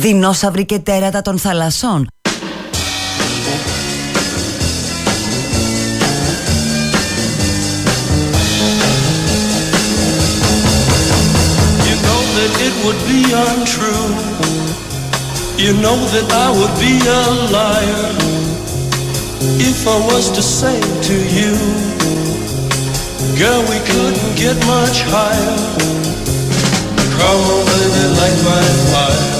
δεινόσαυροι και τέρατα των θαλασσών. You know that it would be untrue. You know that I would be a liar if I was to say to you, Girl, we couldn't get much higher. Come on, baby, light my fire.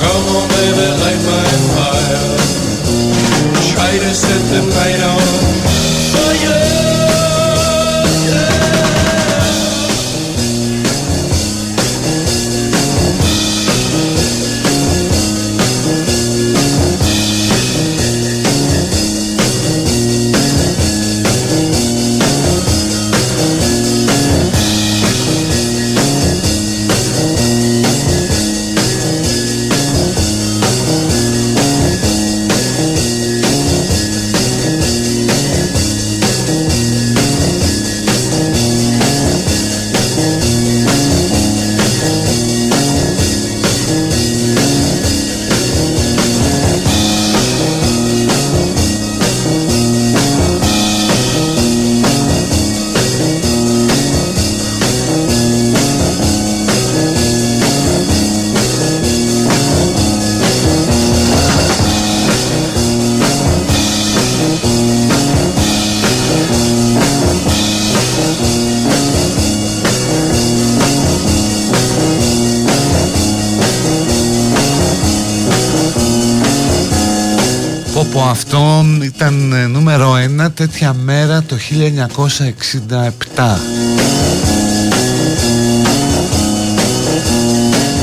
Come on, baby, light my fire. Try to set the night on fire. Τέτοια μέρα το 1967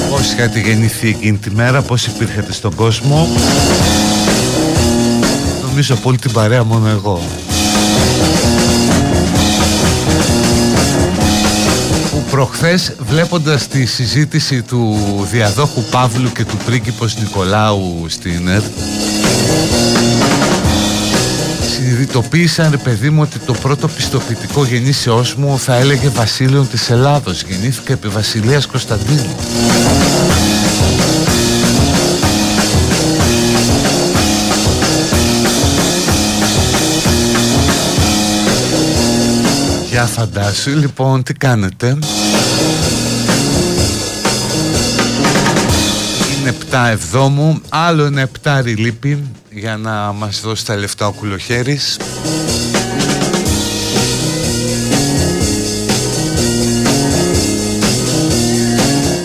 Πώς είχατε γεννηθεί εκείνη τη μέρα, πώς υπήρχατε στον κόσμο. Νομίζω από όλη την παρέα μόνο εγώ. Που προχθές βλέποντας τη συζήτηση του διαδόχου Παύλου και του πρίγκιπος Νικολάου στην ΕΡΤ συνειδητοποίησα ρε παιδί μου ότι το πρώτο πιστοποιητικό γεννήσεώς μου θα έλεγε Βασίλειον της Ελλάδος. Γεννήθηκα επί Βασιλείας Κωνσταντίνου. Για φαντάσου λοιπόν τι κάνετε. Είναι 7 εβδόμου Άλλο ένα 7 λείπει Για να μας δώσει τα λεφτά ο κουλοχέρης.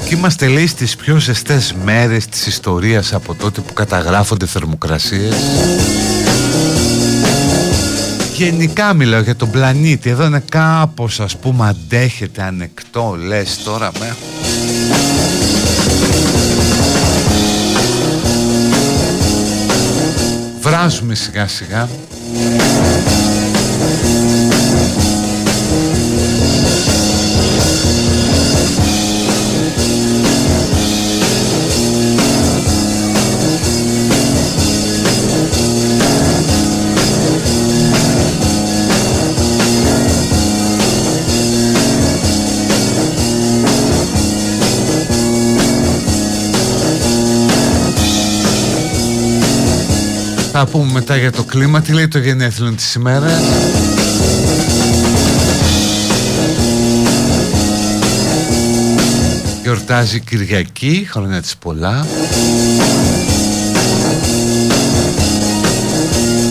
Και είμαστε λέει στις πιο ζεστές μέρες της ιστορίας από τότε που καταγράφονται θερμοκρασίες. Γενικά μιλάω για τον πλανήτη. Εδώ είναι κάπως ας πούμε αντέχεται ανεκτό Λες τώρα με Βράζουμε σιγά σιγά Θα πούμε μετά για το κλίμα. Τι λέει το γενέθλιο της ημέρας; Γιορτάζει Κυριακή Χρόνια της πολλά.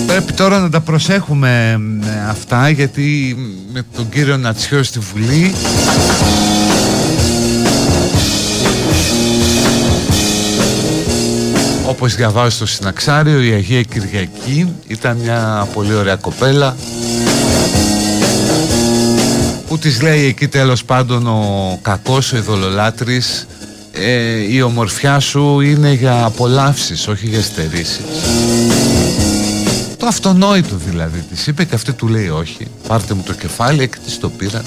Πρέπει τώρα να τα προσέχουμε ε, αυτά γιατί με τον κύριο Νατσιό στη Βουλή Όπως διαβάζω στο συναξάριο η Αγία Κυριακή ήταν μια πολύ ωραία κοπέλα που της λέει εκεί τέλος πάντων ο κακός ο ειδωλολάτρης ε, η ομορφιά σου είναι για απολαύσεις όχι για στερήσεις το αυτονόητο δηλαδή της είπε και αυτή του λέει όχι. Πάρτε μου το κεφάλι και της το πήρα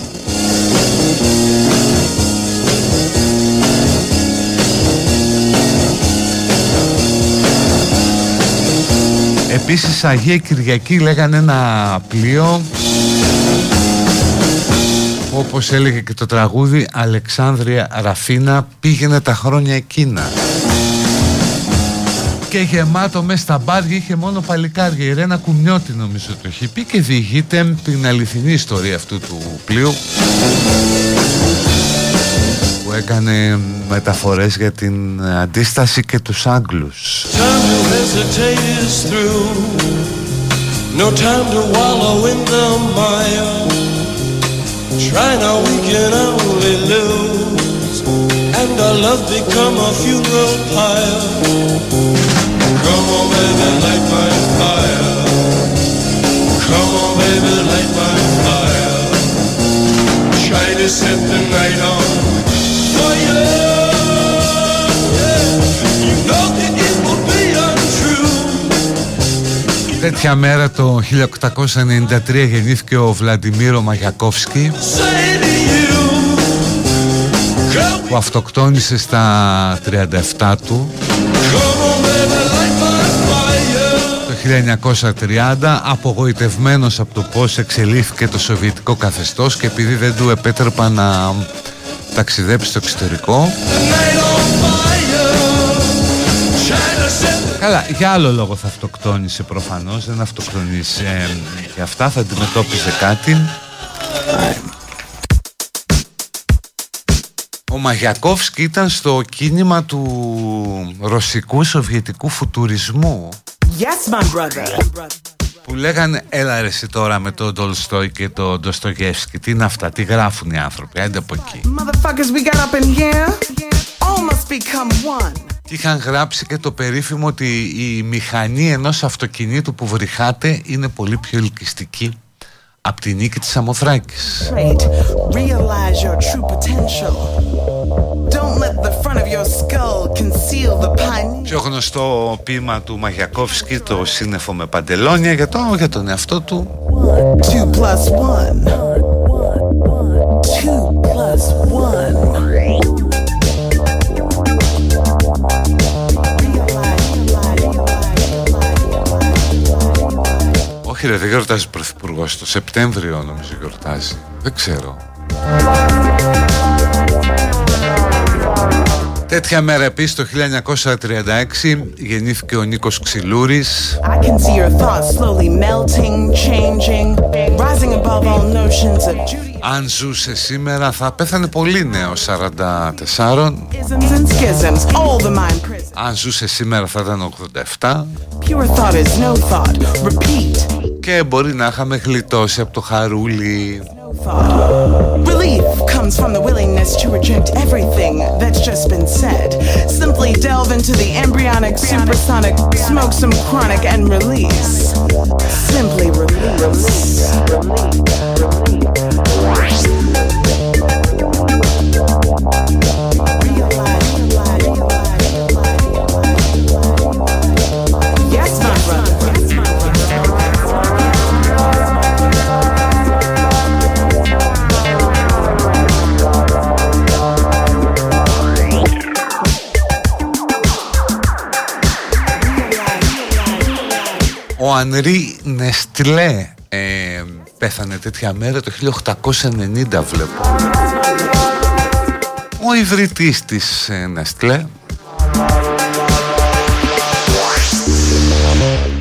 Επίσης Αγία Κυριακή λέγανε ένα πλοίο όπως έλεγε και το τραγούδι Αλεξάνδρεια Ραφίνα πήγαινε τα χρόνια εκείνα και γεμάτο μέσα στα μπάρια είχε μόνο παλικάρια. Η Ρένα Κουμιώτη νομίζω το έχει πει και διηγείται την αληθινή ιστορία αυτού του πλοίου. που έκανε μεταφορές για την αντίσταση και τους Άγγλους No time to wallow in the mire Try now we can only lose And our love become a funeral pyre Come on baby light my fire Come on baby light my fire Try to set the night on Τέτοια μέρα το 1893 γεννήθηκε ο Βλαντιμίρο Μαγιακόφσκι που αυτοκτόνησε στα 37 του. Το 1930 απογοητευμένος από το πως εξελίχθηκε το σοβιετικό καθεστώς και επειδή δεν του επέτρεπα να ταξιδέψει στο εξωτερικό Καλά, για άλλο λόγο θα αυτοκτόνησε προφανώς, δεν αυτοκτονήσε ε, για αυτά, θα αντιμετώπιζε κάτι. Ο Μαγιακόφσκι ήταν στο κίνημα του ρωσικού σοβιετικού φουτουρισμού. Yes, my brother. Που λέγανε έλα ρε εσύ τώρα με τον Τολστόι και τον Ντοστογεύσκι Τι είναι αυτά, τι γράφουν οι άνθρωποι, άντε από εκεί και είχαν γράψει και το περίφημο ότι η μηχανή ενός αυτοκινήτου που βρυχάτε είναι πολύ πιο ελκυστική από τη νίκη της Αμοθράκης. Πιο γνωστό ποίημα του Μαγιακόφσκι, το σύννεφο με παντελόνια για, το, για τον εαυτό του. Two plus one. Two plus one. Όχι ρε, δεν γιορτάζει ο Πρωθυπουργός, το Σεπτέμβριο νομίζω γιορτάζει. Δεν ξέρω. Τέτοια μέρα επίσης το 1936 γεννήθηκε ο Νίκος Ξυλούρης. Αν ζούσε σήμερα θα πέθανε πολύ νέο 44 Αν ζούσε σήμερα θα ήταν 87 Και μπορεί να είχαμε γλιτώσει από το χαρούλι Relief comes from the willingness to reject everything that's just been said. Simply delve into the embryonic, supersonic, smoke some chronic, and release. Simply release. Ο Ανρί Νεστλέ ε, πέθανε τέτοια μέρα το 1890 βλέπω. Ο ιδρυτής της ε, Νεστλέ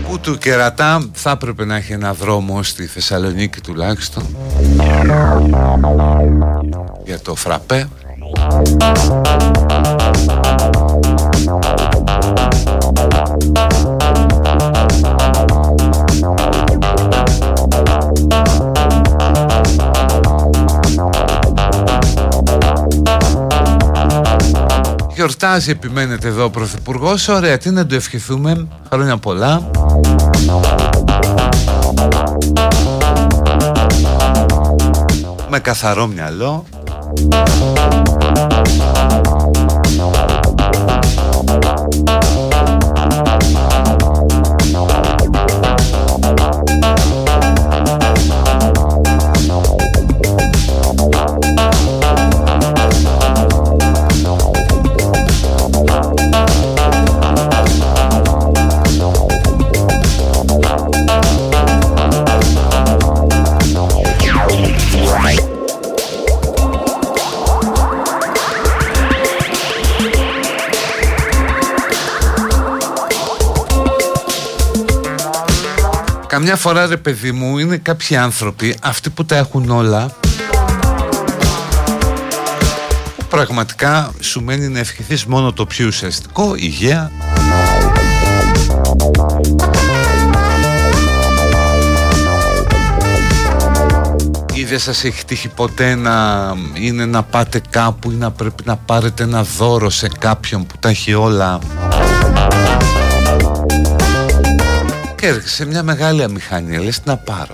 που του κερατά θα έπρεπε να έχει ένα δρόμο στη Θεσσαλονίκη τουλάχιστον. Για το φραπέ Γιορτάζει, επιμένετε εδώ ο Πρωθυπουργός. Ωραία, τι να του ευχηθούμε. Χρόνια πολλά. Με καθαρό μυαλό. Καμιά φορά ρε παιδί μου είναι κάποιοι άνθρωποι Αυτοί που τα έχουν όλα Που πραγματικά σου μένει να ευχηθείς μόνο το πιο ουσιαστικό Υγεία. Ή δεν σας έχει τύχει ποτέ να είναι να πάτε κάπου ή να πρέπει να πάρετε ένα δώρο σε κάποιον που τα έχει όλα; Και έρχεσαι σε μια μεγάλη αμηχανία. Λες να πάρω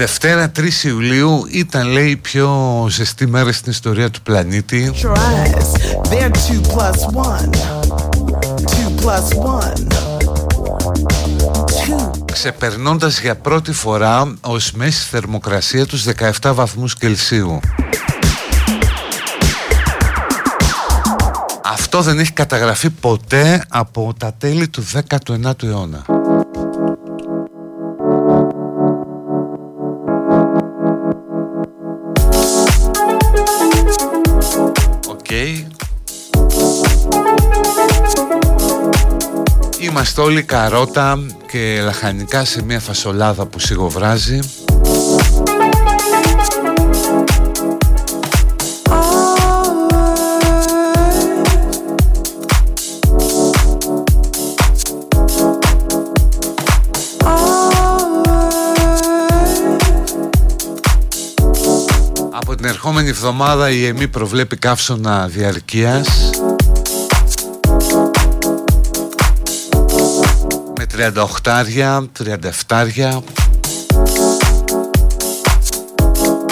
Δευτέρα 3 Ιουλίου ήταν λέει η πιο ζεστή μέρα στην ιστορία του πλανήτη Ξεπερνώντας για πρώτη φορά ως μέση θερμοκρασία τους 17 βαθμούς Κελσίου. Αυτό δεν έχει καταγραφεί ποτέ από τα τέλη του 19ου αιώνα Είμαστε όλοι καρότα και λαχανικά σε μια φασολάδα που σιγοβράζει. Από την ερχόμενη εβδομάδα η ΕΜΗ προβλέπει καύσωνα διαρκείας 38, 37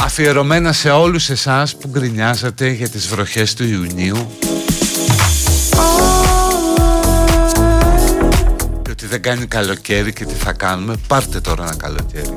Αφιερωμένα σε όλους εσάς που γκρινιάζατε για τις βροχές του Ιουνίου. Και ότι δεν κάνει καλοκαίρι και τι θα κάνουμε Πάρτε τώρα ένα καλοκαίρι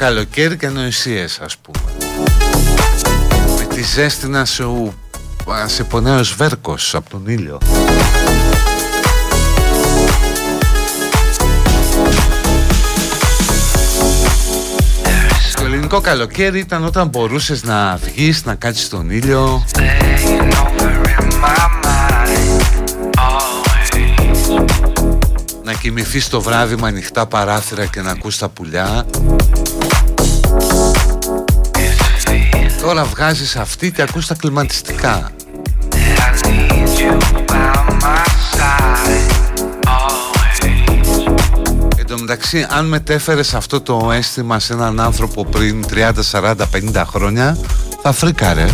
καλοκαίρι και νοησίες ας πούμε. Με τη ζέστη να σου σε πονάει ο σβέρκος από τον ήλιο. Το ελληνικό καλοκαίρι ήταν όταν μπορούσες να βγεις, να κάτσεις στον ήλιο. Να κοιμηθείς το βράδυ με ανοιχτά παράθυρα και να ακούς τα πουλιά Τώρα βγάζεις αυτή και ακούς τα κλιματιστικά. Εν τω μεταξύ αν μετέφερες αυτό το αίσθημα σε έναν άνθρωπο πριν 30, 40, 50 χρόνια θα φρίκαρε.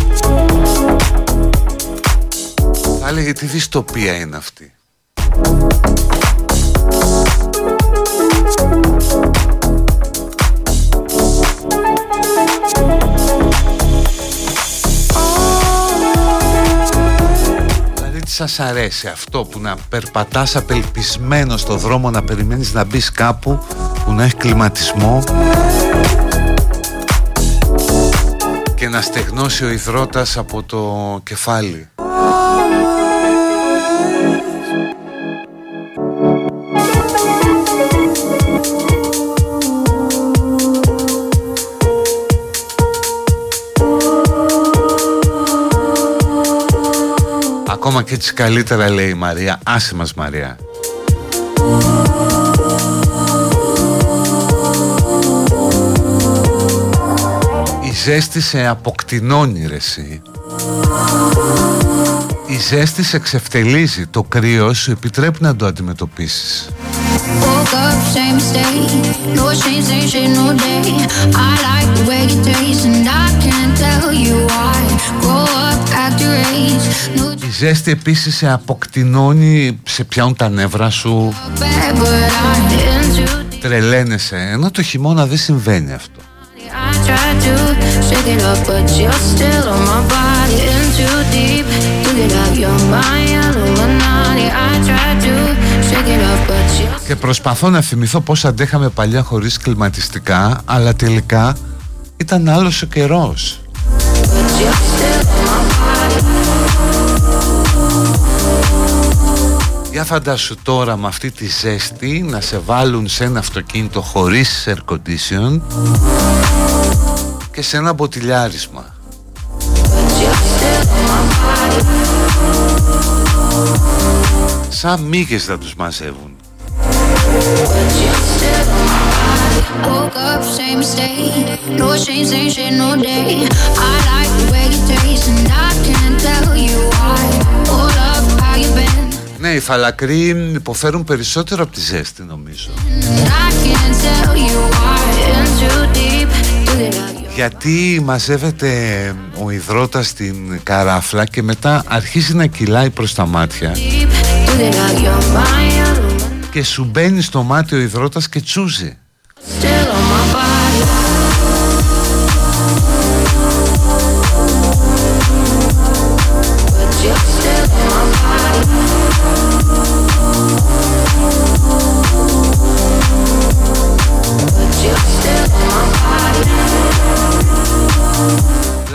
Θα έλεγε τι δυστοπία είναι αυτή σας αρέσει αυτό που να περπατάς απελπισμένος στο δρόμο να περιμένεις να μπεις κάπου που να έχει κλιματισμό και να στεγνώσει ο υδρότας από το κεφάλι και έτσι καλύτερα λέει η Μαρία. Άσε μας Μαρία. Η ζέστη σε αποκτηνώνει ρε εσύ. Η ζέστη σε εξευτελίζει Το κρύο σου επιτρέπει να το αντιμετωπίσεις η ζέστη επίσης σε αποκτηνώνει, σε πιάνουν τα νεύρα σου. Τρελαίνεσαι, ε. ενώ το χειμώνα δεν συμβαίνει αυτό. Και προσπαθώ να θυμηθώ πώς αντέχαμε παλιά χωρίς κλιματιστικά, αλλά τελικά ήταν άλλος ο καιρός. Για φαντάσου τώρα με αυτή τη ζέστη να σε βάλουν σε ένα αυτοκίνητο χωρίς air condition και σε ένα μποτιλιάρισμα. Σαν μύγες να τους μαζεύουν Ναι, οι φαλακροί υποφέρουν περισσότερο από τη ζέστη νομίζω. Γιατί μαζεύεται ο υδρότας στην καράφλα και μετά αρχίζει να κυλάει προς τα μάτια. Και σου μπαίνει στο μάτι ο υδρότας και τσούζει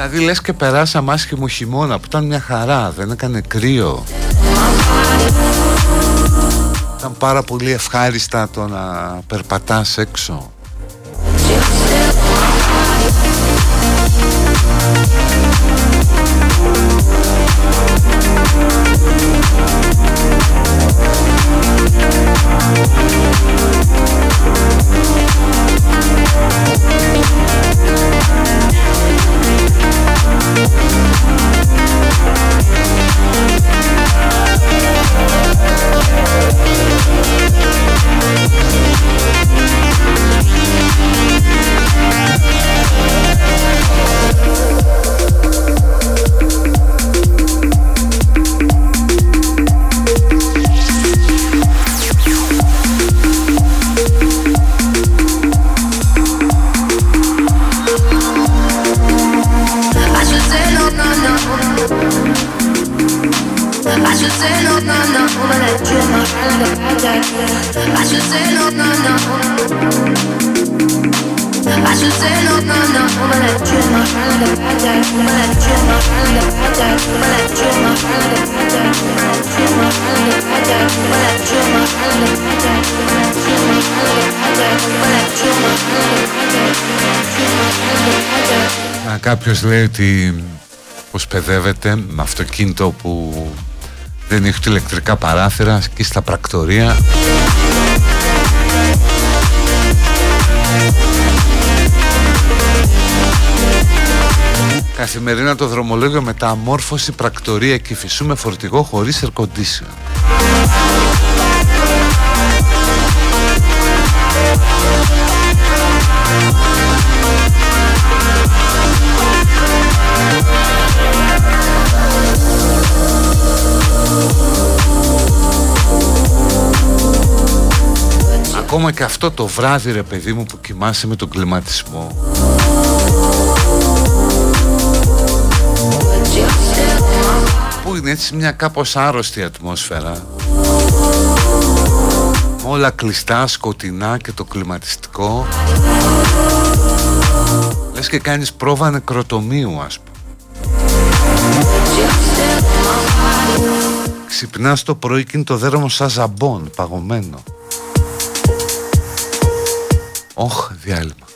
Δηλαδή λες και περάσαμε άσχημο χειμώνα που ήταν μια χαρά, δεν έκανε κρύο. Ήταν πάρα πολύ ευχάριστα το να περπατάς έξω Κάποιος λέει ότι πως παιδεύεται με αυτοκίνητο που δεν έχει ηλεκτρικά παράθυρα και στα πρακτορία. Καθημερινά το δρομολόγιο μεταμόρφωση πρακτορία και φυσού με φορτηγό χωρίς air Ακόμα και αυτό το βράδυ ρε παιδί μου που κοιμάσαι με τον κλιματισμό. Που είναι έτσι μια κάπως άρρωστη ατμόσφαιρα. Όλα κλειστά, σκοτεινά και το κλιματιστικό. Λες και κάνεις πρόβα νεκροτομείου ας πούμε. Ξυπνάς το πρωί και είναι το δέρμο σαν ζαμπόν, παγωμένο Όχ, διάλειμμα.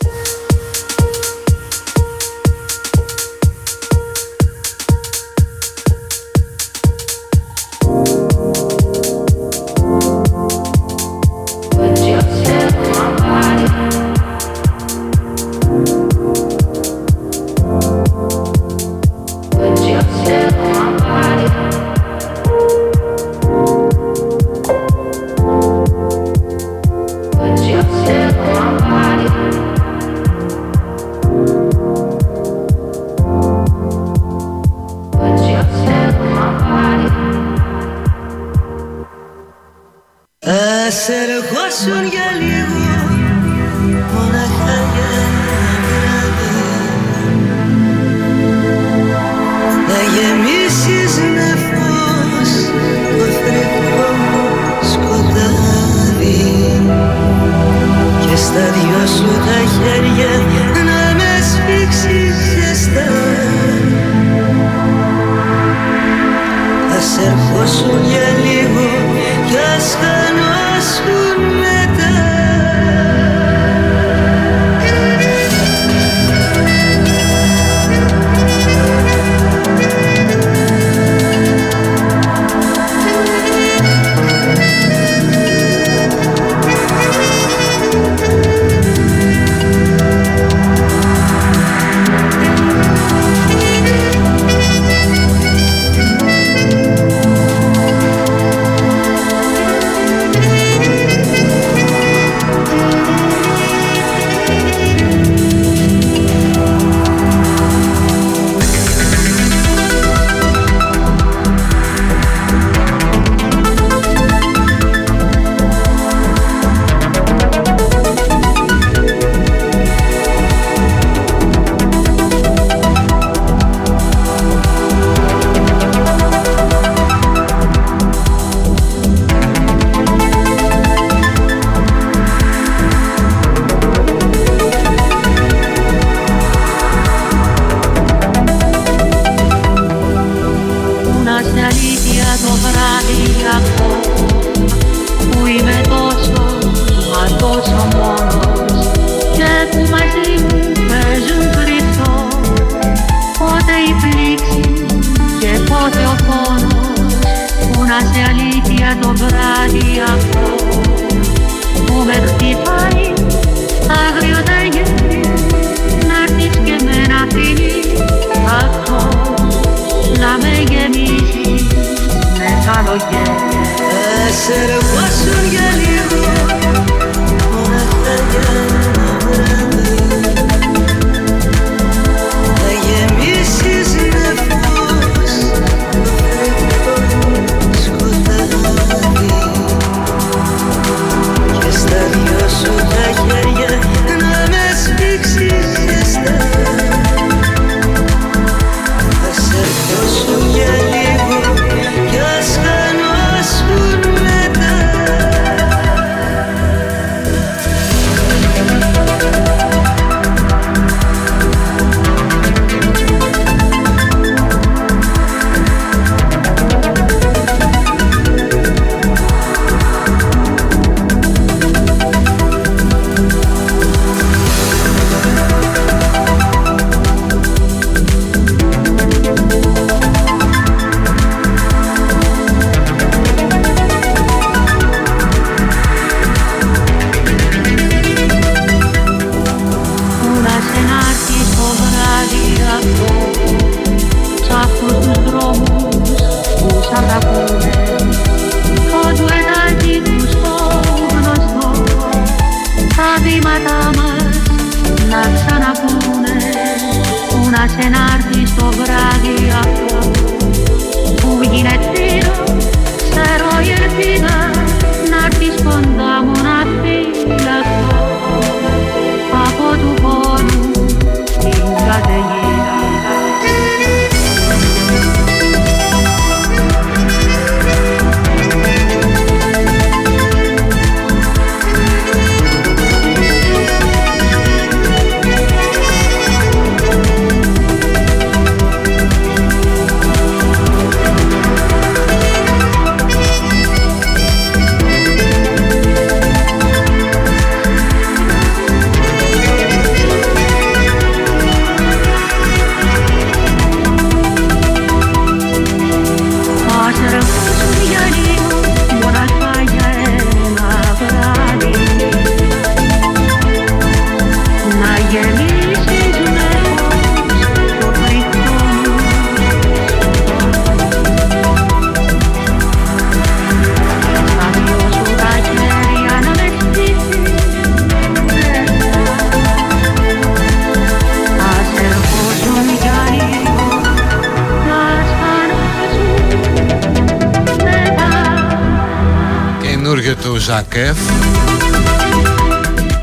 Του Ζακέφ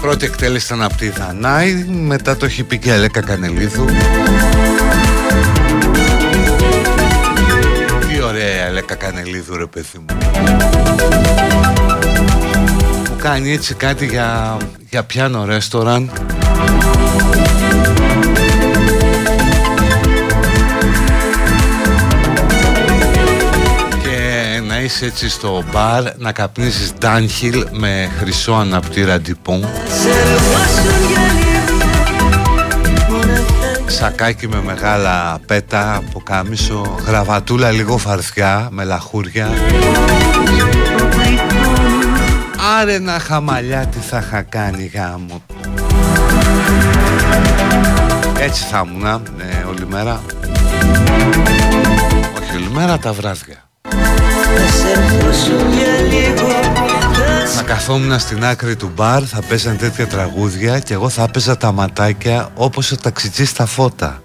Πρώτη εκτέλεση ήταν από τη Δανάη Μετά το έχει πει και Αλέκα Κανελίδου. Τι ωραία Αλέκα Κανελίδου ρε παιδί μου. Μου κάνει έτσι κάτι για, για πιάνο ρέστοραν είσαι έτσι στο μπαρ να καπνίζεις Dunhill με χρυσό αναπτήρα ντυπών Σακάκι με μεγάλα πέτα από κάμισο Γραβατούλα λίγο φαρθιά με λαχούρια. Άρε να χαμαλιά τι θα είχα κάνει γάμο. Έτσι θα ήμουν ε, όλη μέρα. Όχι όλη μέρα τα βράδια θα καθόμουν στην άκρη του μπαρ, θα παίζαν τέτοια τραγούδια και εγώ θα έπαιζα τα ματάκια όπως ο ταξιτζής στα φώτα.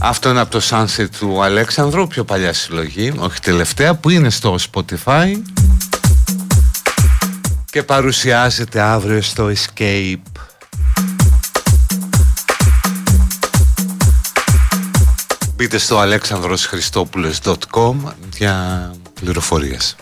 Αυτό είναι από το Sunset του Αλέξανδρου, πιο παλιά συλλογή, όχι τελευταία, που είναι στο Spotify και παρουσιάζεται αύριο στο Escape. Μπείτε στο alexandroschristopoulos.com για πληροφορίες.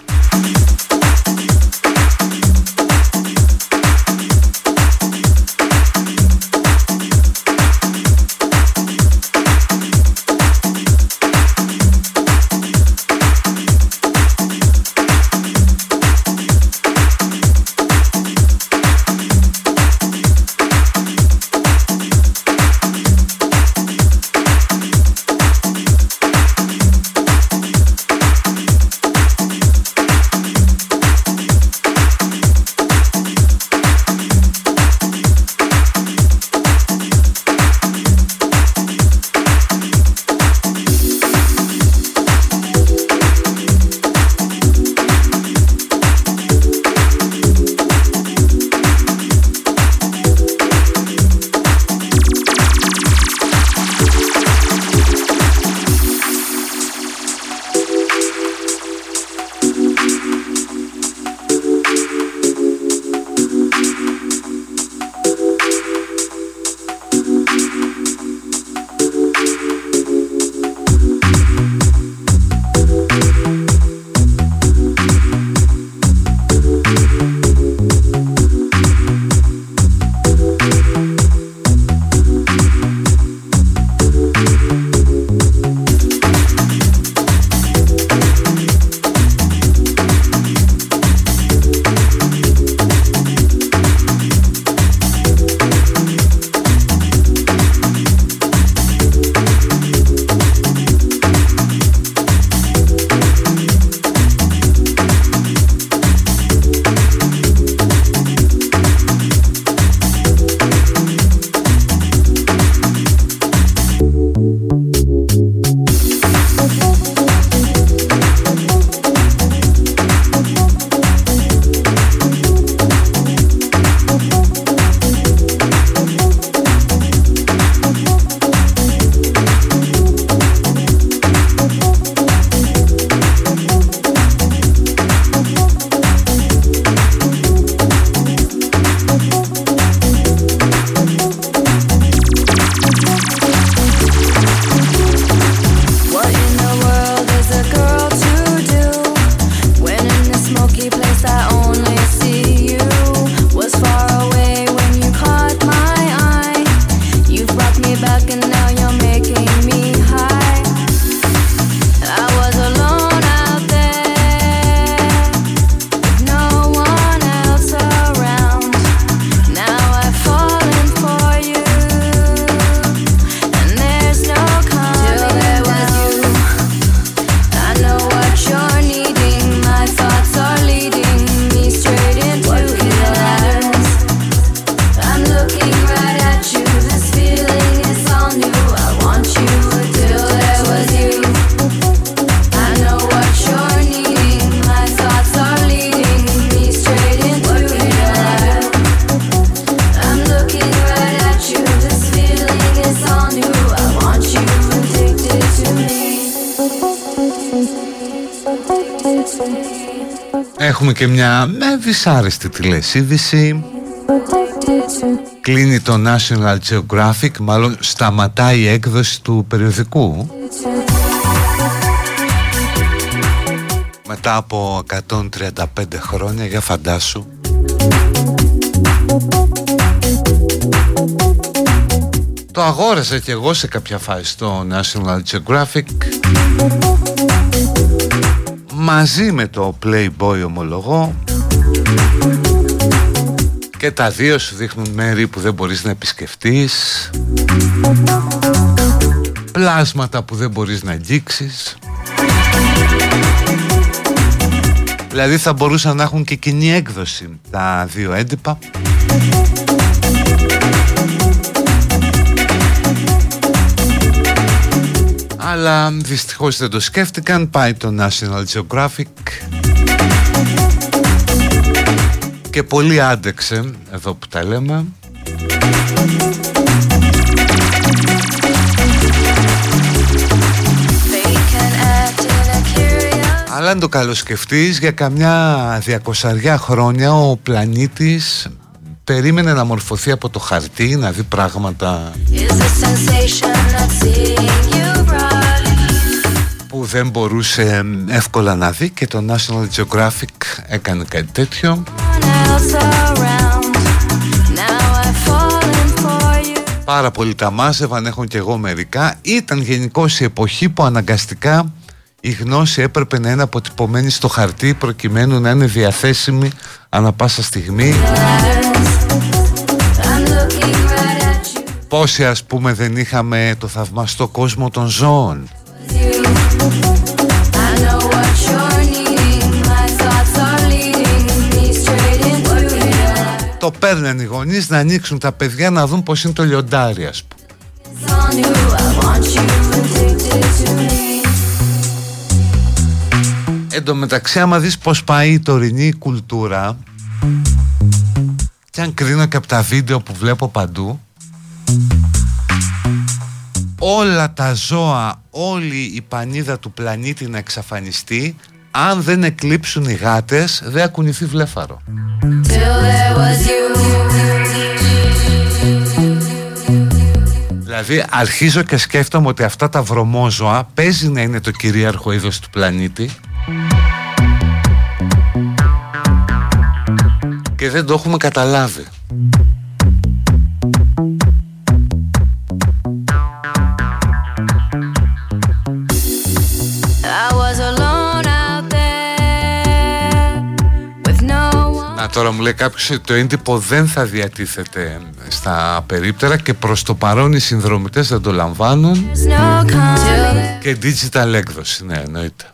Και μια με δυσάρεστη τηλεσίδηση Κλείνει το National Geographic, μάλλον σταματάει η έκδοση του περιοδικού. Μετά από 135 χρόνια, για φαντάσου. Το αγόρασα και εγώ σε κάποια φάση στο National Geographic Μαζί με το Playboy ομολογώ. Και τα δύο σου δείχνουν μέρη που δεν μπορείς να επισκεφτείς. Πλάσματα που δεν μπορείς να αγγίξεις. Δηλαδή θα μπορούσαν να έχουν και κοινή έκδοση τα δύο έντυπα Αλλά δυστυχώς δεν το σκέφτηκαν. Πάει το National Geographic. Και πολύ άντεξε Εδώ που τα λέμε. Αλλά αν το καλοσκεφτείς για καμιά διακοσαριά χρόνια ο πλανήτης περίμενε να μορφωθεί από το χαρτί, να δει πράγματα που δεν μπορούσε εύκολα να δει και το National Geographic έκανε κάτι τέτοιο. Πάρα πολύ τα μάζευαν, έχουν και εγώ μερικά. Ήταν γενικώ η εποχή που αναγκαστικά η γνώση έπρεπε να είναι αποτυπωμένη στο χαρτί προκειμένου να είναι διαθέσιμη ανα πάσα στιγμή. Πόσοι ας πούμε δεν είχαμε το θαυμαστό κόσμο των ζώων Το παίρνουν οι γονείς να ανοίξουν τα παιδιά να δουν πως είναι το λιοντάρι ας πούμε. Εν τω μεταξύ άμα δεις πως πάει η τωρινή κουλτούρα και αν κρίνω και από τα βίντεο που βλέπω παντού όλα τα ζώα, όλη η πανίδα του πλανήτη να εξαφανιστεί. Αν δεν εκλείψουν οι γάτες δεν ακουνηθεί βλέφαρο. Δηλαδή αρχίζω και σκέφτομαι ότι αυτά τα βρωμόζωα παίζει να είναι το κυρίαρχο είδος του πλανήτη. Και δεν το έχουμε καταλάβει. Τώρα μου λέει κάποιος ότι το έντυπο δεν θα διατίθεται στα περίπτερα και προς το παρόν οι συνδρομητές δεν το λαμβάνουν. Και digital έκδοση, ναι εννοείται.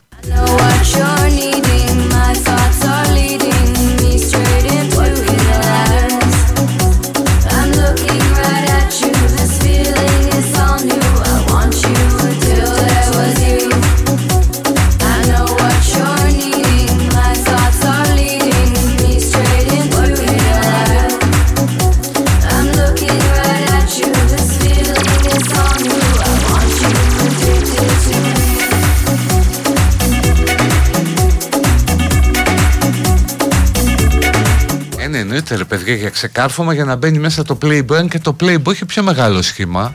Εννοείται ρε παιδιά για ξεκάρφωμα για να μπαίνει μέσα το Playboy και το Playboy έχει πιο μεγάλο σχήμα.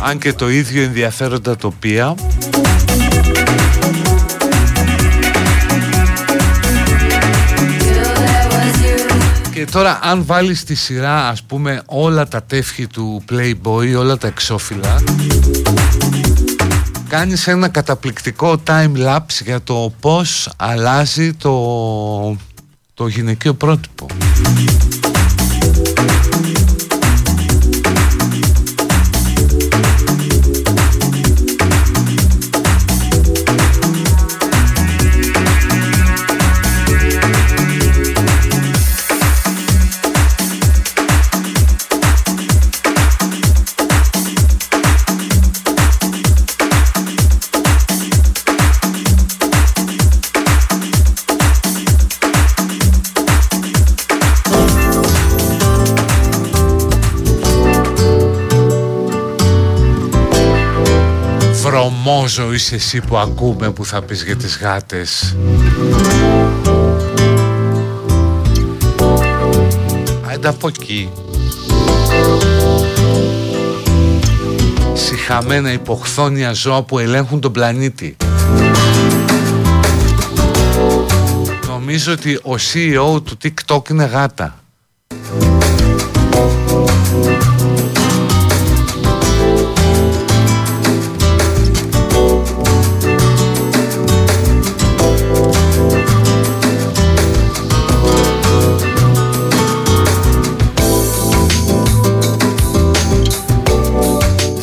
Αν και το ίδιο ενδιαφέροντα τοπία. Και τώρα αν βάλεις στη σειρά ας πούμε όλα τα τεύχη του Playboy, όλα τα εξώφυλλα κάνεις ένα καταπληκτικό time lapse για το πώς αλλάζει το, το γυναικείο πρότυπο. Αρομόζο είσαι εσύ που ακούμε που θα πεις για τις γάτες. Άντε από εκεί. Συχαμένα υποχθόνια ζώα που ελέγχουν τον πλανήτη. Νομίζω ότι ο CEO του TikTok είναι γάτα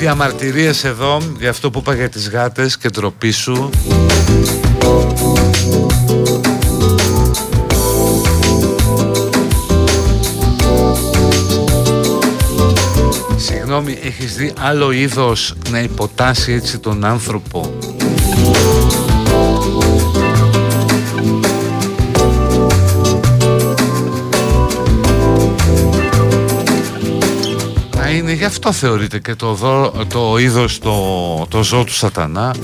διαμαρτυρίες εδώ για αυτό που είπα για τις γάτες και ντροπή σου Συγγνώμη, έχεις δει άλλο είδος να υποτάσει έτσι τον άνθρωπο; Γι' αυτό θεωρείται και το, δω, το είδος το, το ζώο του σατανά.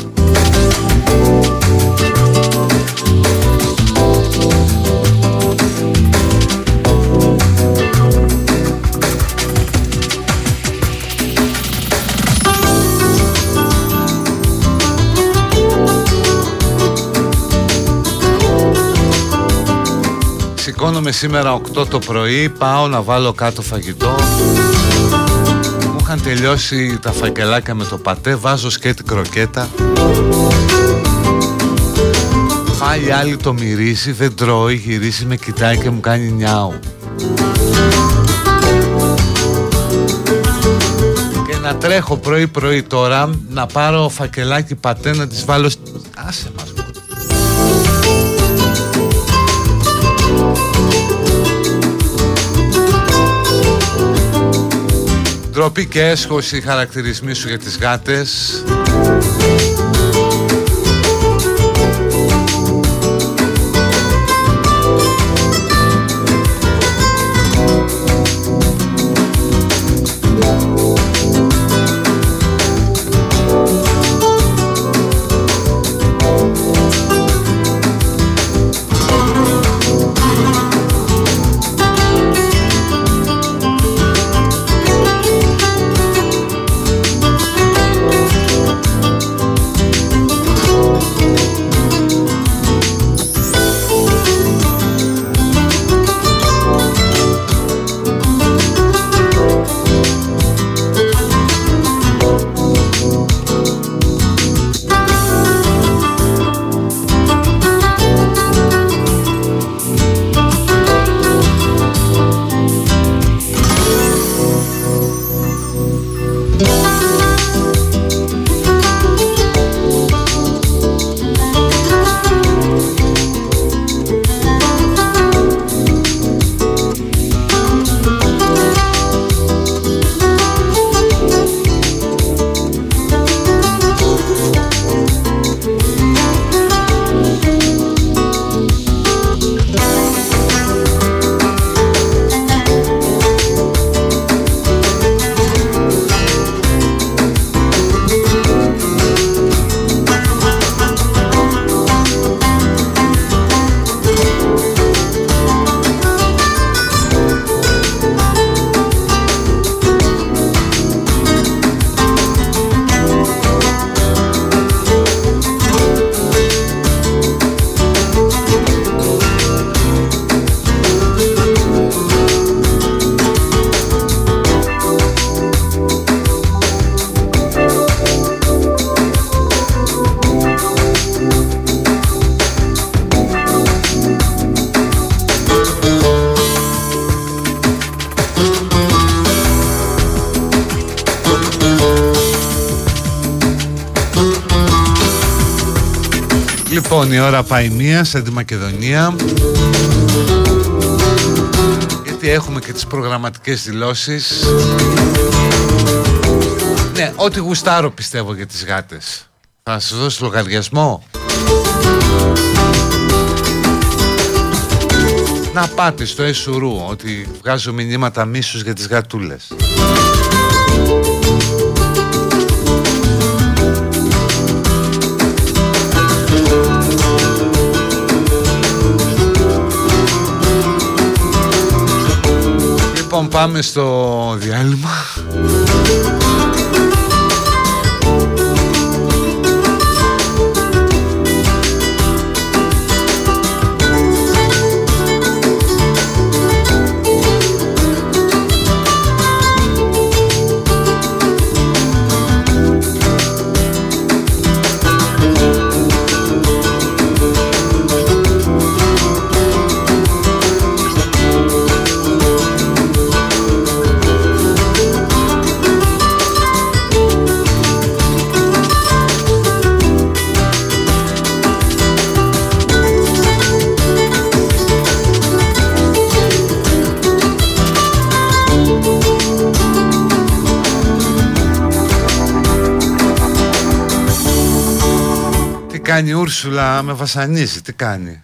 Σηκώνομαι σήμερα 8 το πρωί, πάω να βάλω κάτω φαγητό είχαν τελειώσει τα φακελάκια με το πατέ Βάζω σκέτη κροκέτα. Πάλι άλλη το μυρίζει Δεν τρώει, γυρίζει, με κοιτάει και μου κάνει νιάου. Και να τρέχω πρωί πρωί τώρα Να πάρω φακελάκι πατέ να τις βάλω Ντροπή και έσχος οι χαρακτηρισμοί σου για τις γάτες Λοιπόν η ώρα πάει μία σε τη Μακεδονία. Γιατί έχουμε και τις προγραμματικές δηλώσεις. Ναι, ό,τι γουστάρω πιστεύω για τις γάτες. Θα σας δώσω λογαριασμό. Να πάτε στο Εσουρού ότι βγάζω μηνύματα μίσους για τις γατούλες Λοιπόν πάμε στο διάλειμμα κάνει η Ούρσουλα, με βασανίζει, τι κάνει.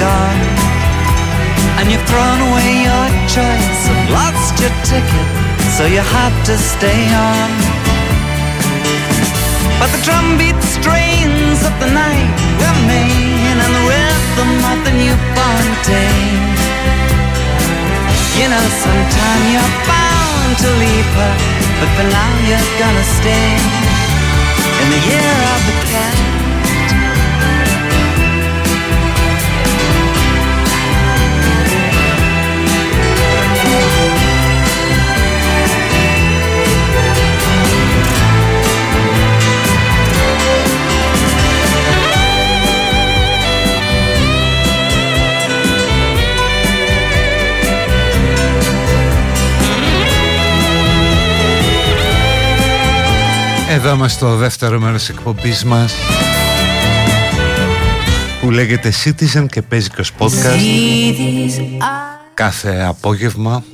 And you've thrown away your choice and lost your ticket, so you have to stay on. But the drumbeat strains of the night remain, and the rhythm of the newborn day. You know, sometime you're bound to leave her, but for now you're gonna stay in the year of the cat. Εδώ είμαστε στο δεύτερο μέρος εκπομπής μας που λέγεται Citizen και παίζει και ως podcast. Κάθε απόγευμα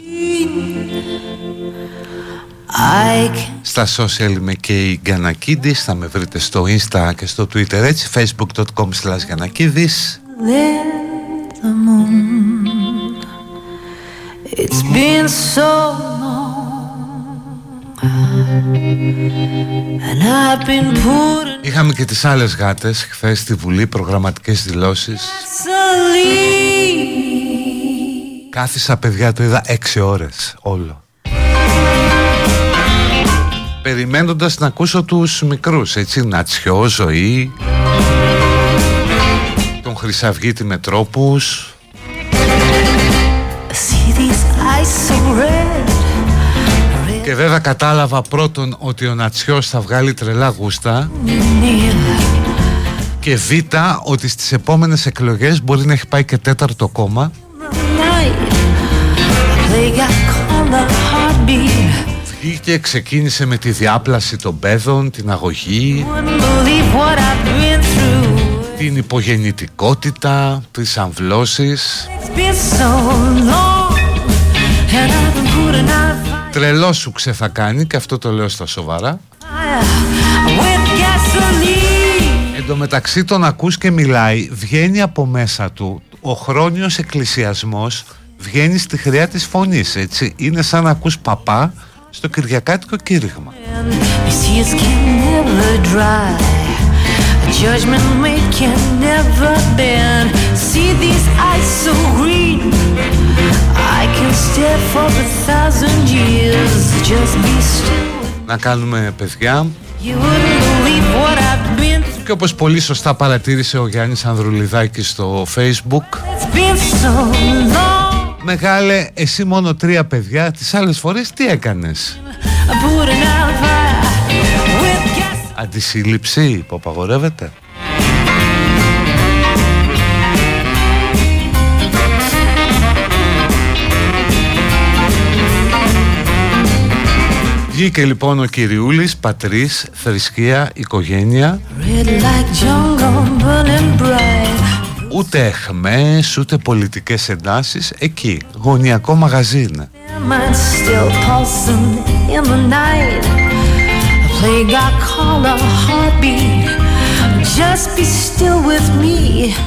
στα social είμαι και η Γκανακίδης θα με βρείτε στο insta και στο twitter έτσι facebook.com slash Γκανακίδης It's been so Είχαμε και τις άλλες γάτες χθες στη Βουλή προγραμματικές δηλώσεις. Κάθισα παιδιά το είδα έξι ώρες όλο. Περιμένοντας να ακούσω τους μικρούς έτσι Νατσιό, Ζωή Τον Χρυσαυγίτη Μετρόπους See these eyes so red και βέβαια κατάλαβα πρώτον ότι ο Νατσιός θα βγάλει τρελά γούστα. Και β ότι στις επόμενες εκλογές μπορεί να έχει πάει και τέταρτο κόμμα. Βγήκε, ξεκίνησε με τη διάπλαση των παιδών, την αγωγή την υπογεννητικότητα, τις αμβλώσεις Τρελό σου ξε θα κάνει και αυτό το λέω στα σοβαρά. Εν τω μεταξύ τον ακούς και μιλάει Βγαίνει από μέσα του Ο χρόνιος εκκλησιασμός Βγαίνει στη χρειά της φωνής έτσι. Είναι σαν να ακούς παπά Στο Κυριακάτικο κήρυγμα. Judgment can never bend. See these eyes so green να κάνουμε παιδιά. Και όπως πολύ σωστά παρατήρησε ο Γιάννης Ανδρουλιδάκης στο facebook Μεγάλε εσύ μόνο τρία παιδιά τις άλλες φορές τι έκανες; Αντισύλληψη που απαγορεύεται Βγήκε λοιπόν ο Κυριούλης, πατρίς, θρησκεία, οικογένεια. Ούτε εχμές, ούτε πολιτικές εντάσεις. Εκεί, γωνιακό μαγαζί είναι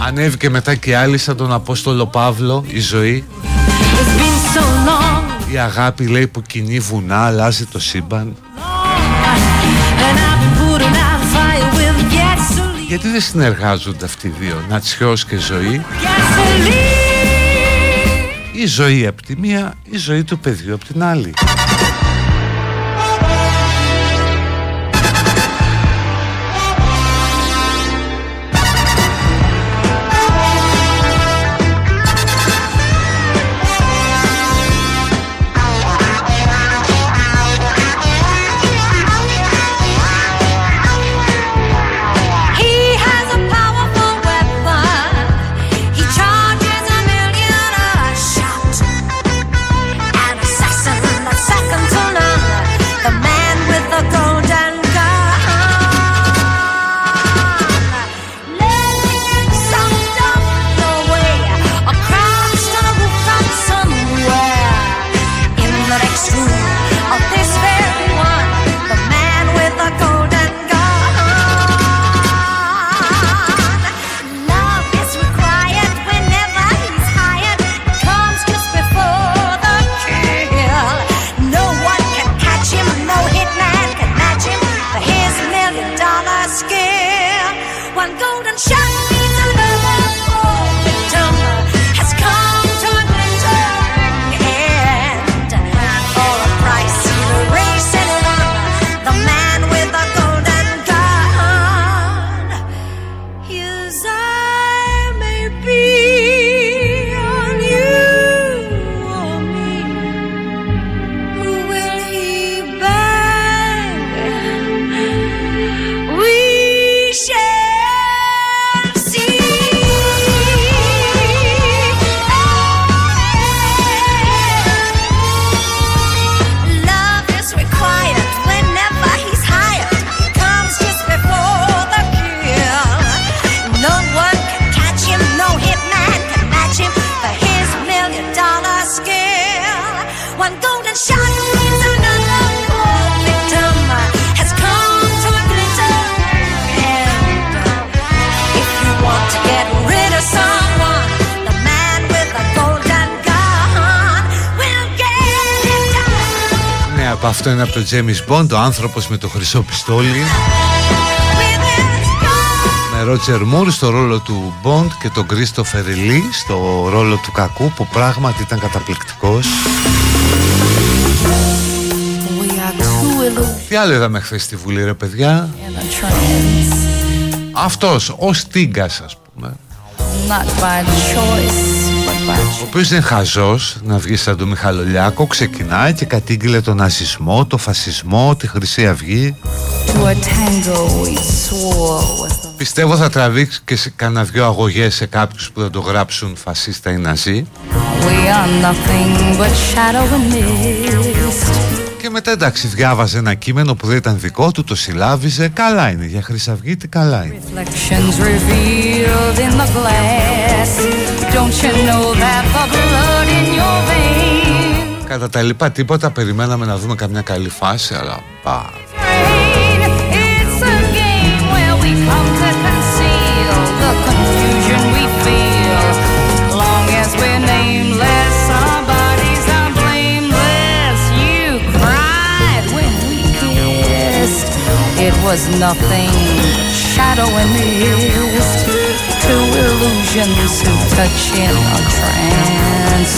Ανέβηκε μετά και άλλη σαν τον Απόστολο Παύλο η ζωή η αγάπη λέει που κινεί βουνά αλλάζει το σύμπαν. Γιατί δεν συνεργάζονται αυτοί οι δύο Νατσιός και ζωή; Η ζωή από τη μία Η ζωή του παιδιού από την άλλη αυτό είναι από το James Bond, ο άνθρωπος με το χρυσό πιστόλι. With his gun. Με Ρότζερ Μούρ στο ρόλο του Bond και τον Christopher Lee στο ρόλο του κακού που πράγματι ήταν καταπληκτικός. We are too illusioned Τι άλλο είδαμε χθες στη Βουλή ρε παιδιά; In a trance. Αυτός, ο Στίγκας ας πούμε Not by choice, but by Ο οποίος είναι χαζός να βγει σαν τον Μιχαλολιάκο Ξεκινάει και κατήγγειλε τον ναζισμό, τον φασισμό, τη Χρυσή Αυγή To a tango we swore was the Πιστεύω θα τραβήξει και σε κανένα δυο αγωγές σε κάποιους που θα το γράψουν φασίστα ή ναζί We are nothing but shadow and mist. Και μετά εντάξει διάβαζε ένα κείμενο που δεν ήταν δικό του, το συλλάβιζε Καλά είναι, για Χρυσαυγίτη καλά είναι Reflections revealed in the glass. Don't you know that the blood in your veins? Κατά τα λοιπά τίποτα, περιμέναμε να δούμε καμιά καλή φάση Αλλά πα, was nothing shadow and mist. Two illusions who touch in a trance.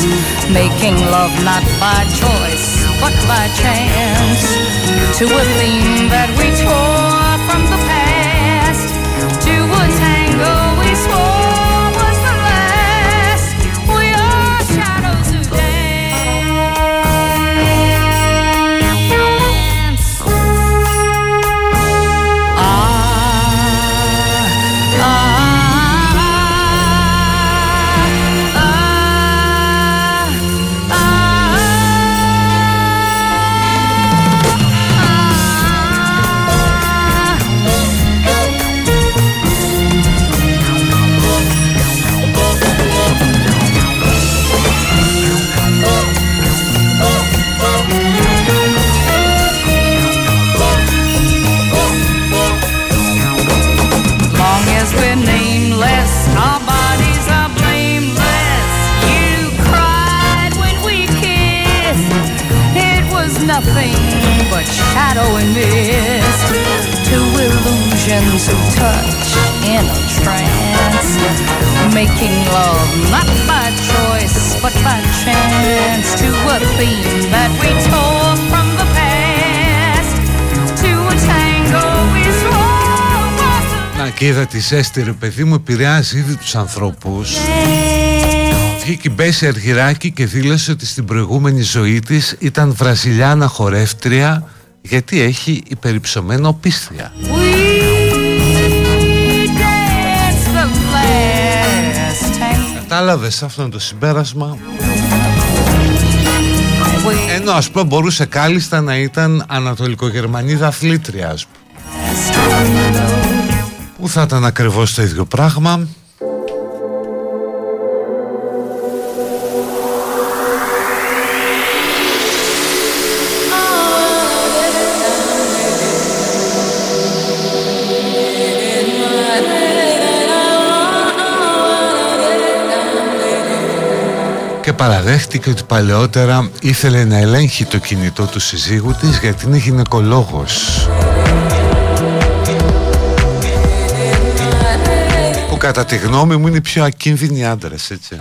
Making love not by choice, but by chance. To a theme that we tore from the past. but shadow and mist. Two illusions who touch in a trance. Making love not by choice, but by chance. To a theme that we tore from the past. To a tango we swore was the Να και είδα τη ζέστη ρε παιδί μου επηρεάζει ήδη τους ανθρώπους Βγήκε η Μπέση Αργυράκη και δήλωσε ότι στην προηγούμενη ζωή της ήταν Βραζιλιάνα χορεύτρια γιατί έχει υπερυψωμένο πίστια. We dance the last tango. Κατάλαβες αυτό είναι το συμπέρασμα; We Ενώ ας πούμε μπορούσε κάλλιστα να ήταν Ανατολικογερμανίδα αθλήτρια ας πούμε Που θα ήταν ακριβώς το ίδιο πράγμα; Παραδέχτηκε ότι παλαιότερα ήθελε να ελέγχει το κινητό του συζύγου της γιατί είναι γυναικολόγος. Που κατά τη γνώμη μου είναι οι πιο ακίνδυνοι άντρες, έτσι.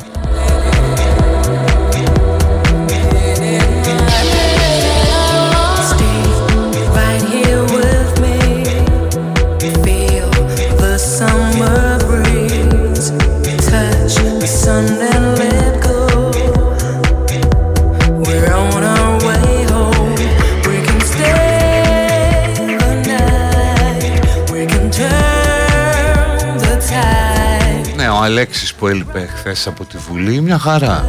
Tide. Ναι, ο Αλέξης που έλειπε χθες από τη Βουλή, μια χαρά.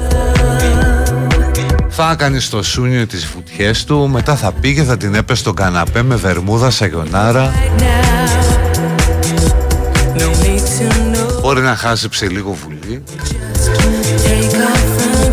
Θα έκανε στο σούνιο τις βουτιές του, μετά θα πήγε, θα την έπεσε στον καναπέ με βερμούδα σαγιονάρα. Right now, no need to know. Μπορεί να χάσεψε λίγο Βουλή. Take off from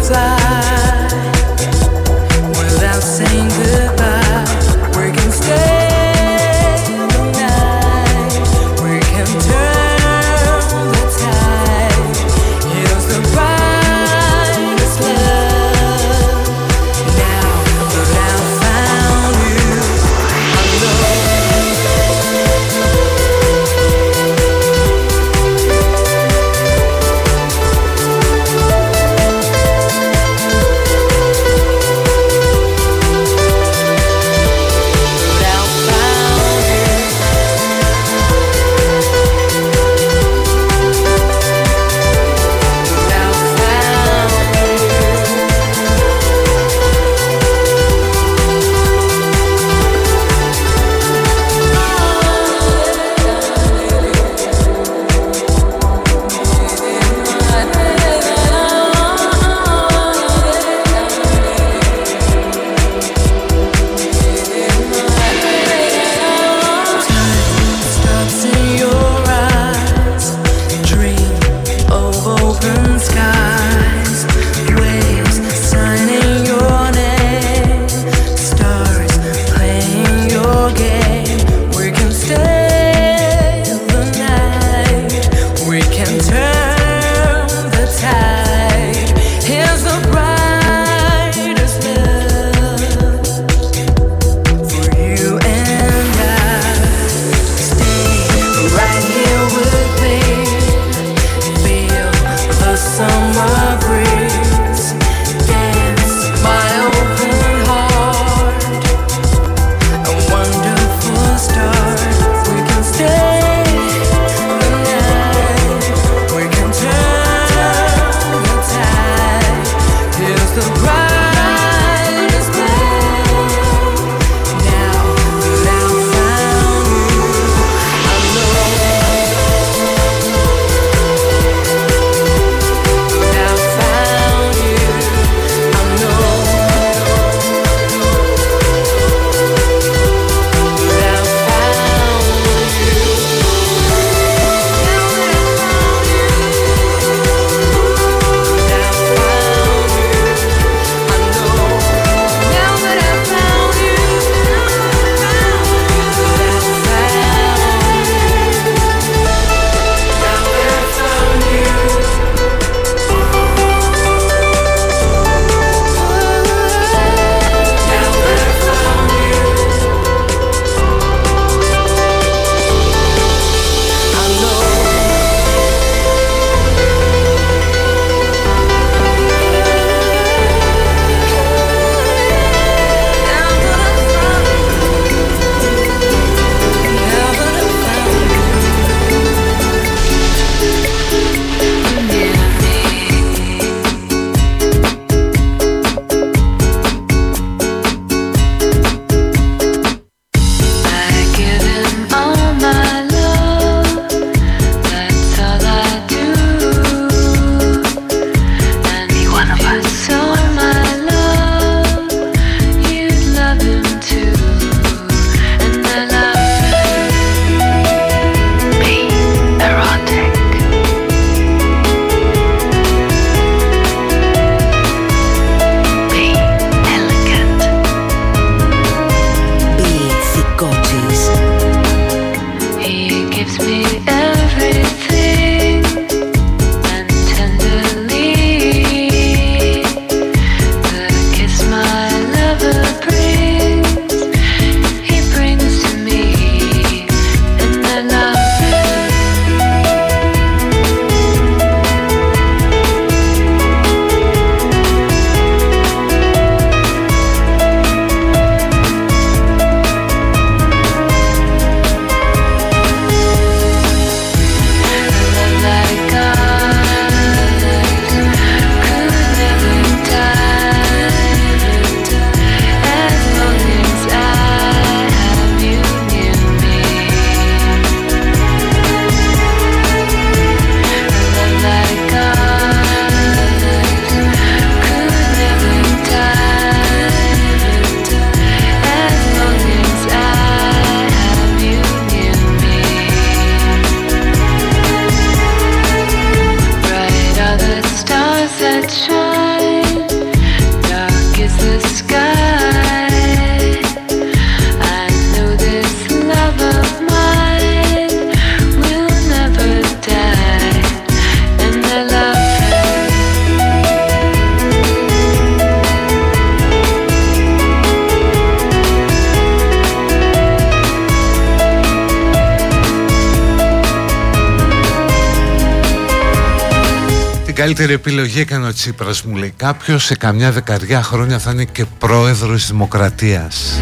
καλύτερη επιλογή έκανε ο Τσίπρας μου λέει. Κάποιος σε καμιά δεκαριά χρόνια θα είναι και πρόεδρος της Δημοκρατίας.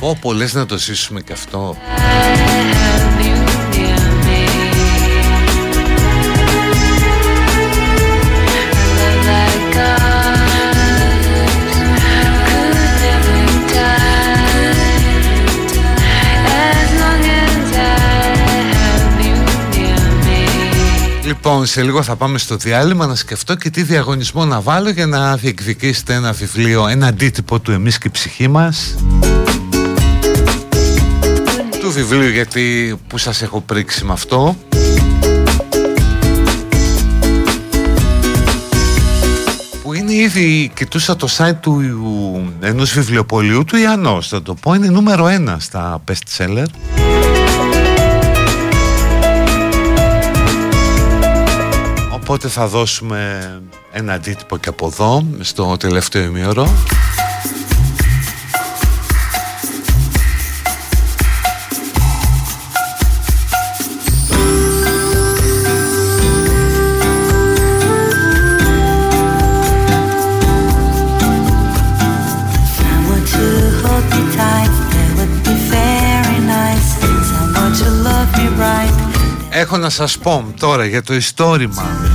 Πω πολλές να το ζήσουμε και αυτό Λοιπόν, σε λίγο θα πάμε στο διάλειμμα να σκεφτώ και τι διαγωνισμό να βάλω για να διεκδικήσετε ένα βιβλίο, ένα αντίτυπο του «Εμείς και η ψυχή μας» του βιβλίου γιατί που σας έχω πρίξει με αυτό. Που είναι ήδη κοιτούσα το site του ενός βιβλιοπολίου του Ιαννός θα το πω είναι νούμερο ένα στα best seller Οπότε θα δώσουμε ένα αντίτυπο και από εδώ στο τελευταίο ημίωρο. Έχω να σας πω τώρα για το ιστόρημα και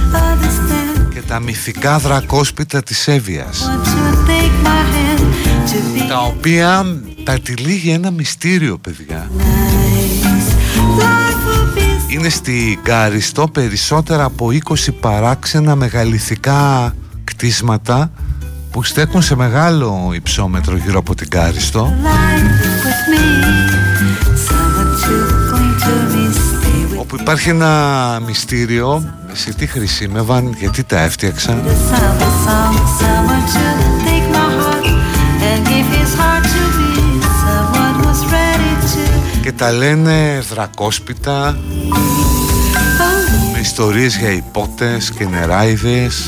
τα μυθικά δρακόσπιτα της Εύβοιας. Τα οποία τα τυλίγει ένα μυστήριο παιδιά. Είναι στη Γκάριστο περισσότερα από 20 παράξενα μεγαλυθικά κτίσματα που στέκουν σε μεγάλο υψόμετρο γύρω από την Κάριστο όπου υπάρχει ένα μυστήριο σε τι χρησιμεύαν, γιατί τα έφτιαξαν. Και τα λένε δρακόσπιτα με ιστορίες για υπότες και νεράιδες.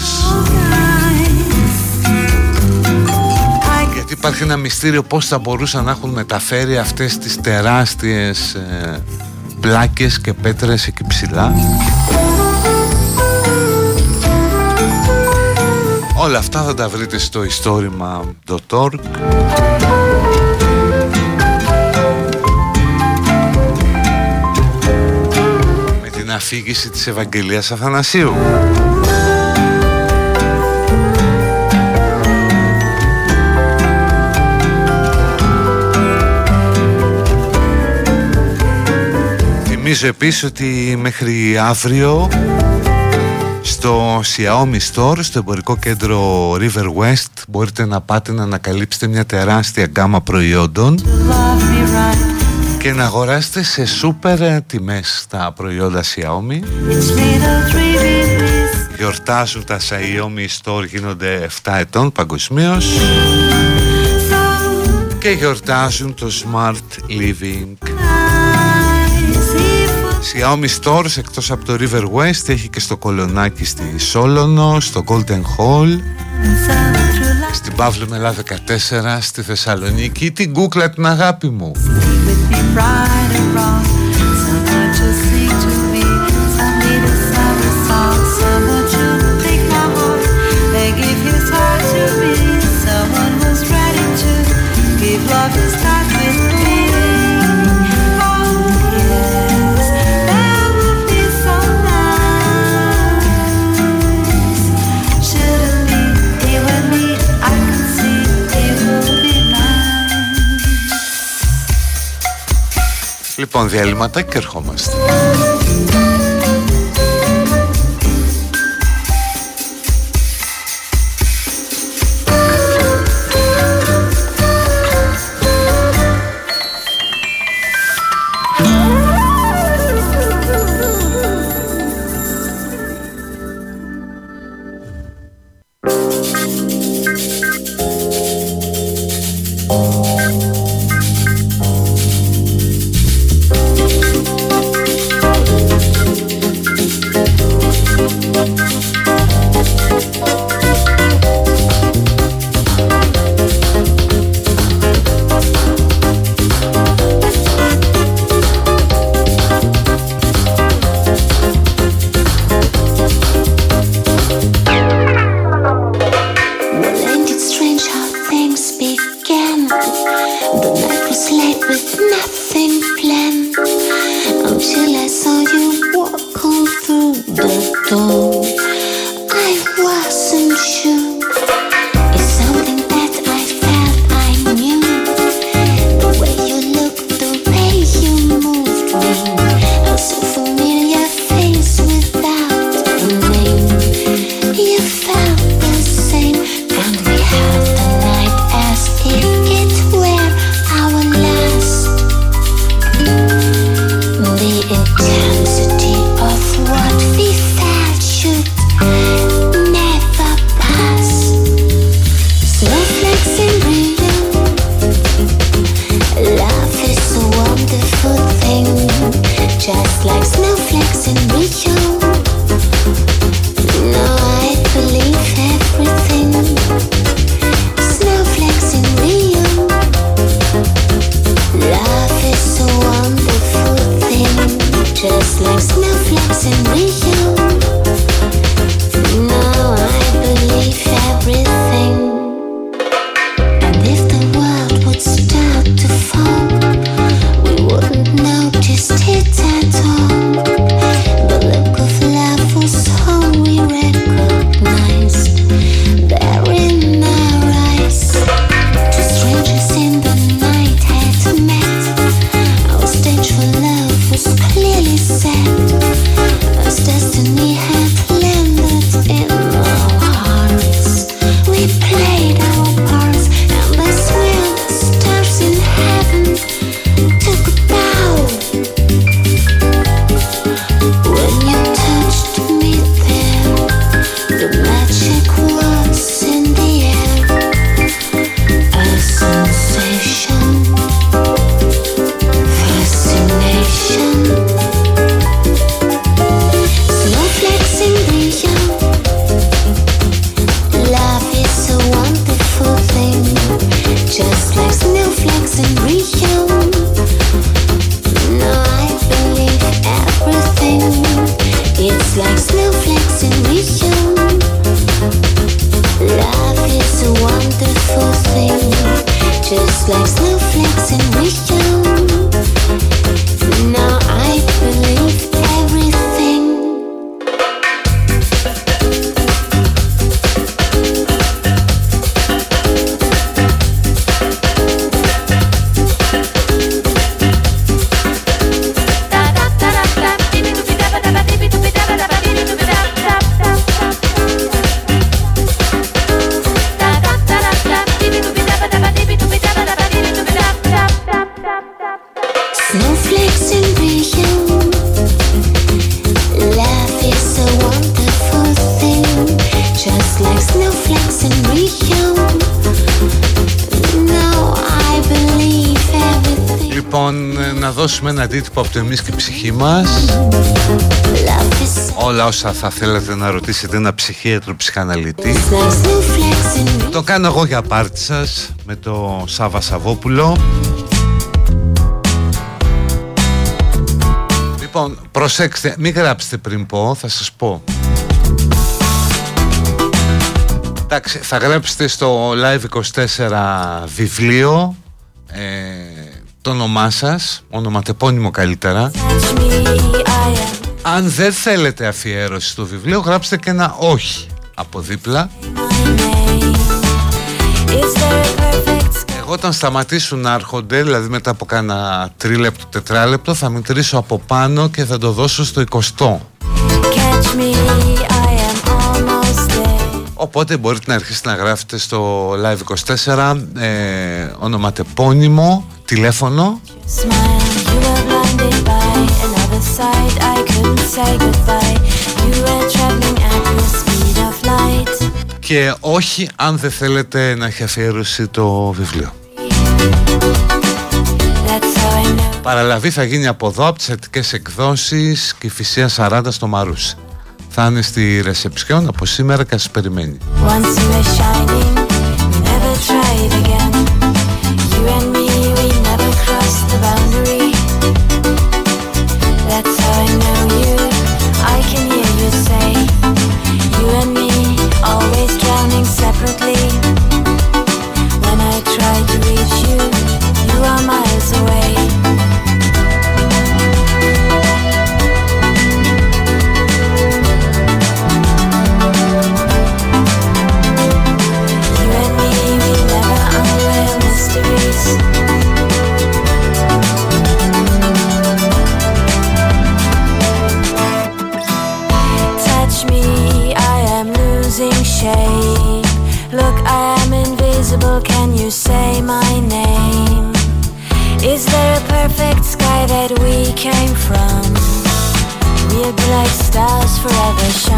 γιατί υπάρχει ένα μυστήριο πώς θα μπορούσαν να έχουν μεταφέρει αυτές τις τεράστιες ε, πλάκες και πέτρες εκεί ψηλά Όλα αυτά θα τα βρείτε στο ιστόρημα.org με την αφήγηση της Ευαγγελίας Αθανασίου. Θυμίζω επίσης ότι μέχρι αύριο στο Xiaomi Store, στο εμπορικό κέντρο River West μπορείτε να πάτε να ανακαλύψετε μια τεράστια γκάμα προϊόντων και να αγοράσετε σε σούπερ τιμές τα προϊόντα Xiaomi. Γιορτάζουν τα Xiaomi Store γίνονται 7 ετών παγκοσμίως. Και γιορτάζουν το Smart Living Xiaomi Stores εκτός από το River West έχει και στο Κολονάκι στη Σόλωνο, στο Golden Hall στην Παύλο Μελά 14 στη Θεσσαλονίκη. Την κούκλα την αγάπη μου Λοιπόν, διαλύματα και ερχόμαστε. Αντίτυπο από το εμείς και η ψυχή μας. Love is Όλα όσα θα θέλατε να ρωτήσετε ένα ψυχίατρο ψυχαναλυτή like snowflakes in Rio. Το κάνω εγώ για πάρτι σας με το Σάβα Σαββόπουλο. Λοιπόν, προσέξτε, μην γράψετε πριν πω, θα σας πω. Εντάξει, θα γράψετε στο Live24 βιβλίο. ε, το όνομά σας, ονοματεπώνυμο καλύτερα Touch me, I am Αν δεν θέλετε αφιέρωση στο βιβλίο, γράψτε και ένα όχι από δίπλα my name. Is there a perfect sky? Εγώ όταν σταματήσουν να έρχονται, δηλαδή μετά από κάνα τρίλεπτο, τετράλεπτο, θα μετρήσω από πάνω και θα το δώσω στο 20. Catch me, I am almost there. Οπότε μπορείτε να αρχίσετε να γράφετε στο Live24 ε, ονοματεπώνυμο, τηλέφωνο Smile, you were blinded by another side. I couldn't say goodbye. You were traveling at the speed of light. και όχι αν δεν θέλετε να έχει αφιέρωση το βιβλίο. That's how I know. Παραλαβή θα γίνει από εδώ, από τις θετικές εκδόσεις και φυσία 40 στο Μαρούσι. Θα είναι στη ρεσεψιόν από σήμερα και σας περιμένει. Once vows forever.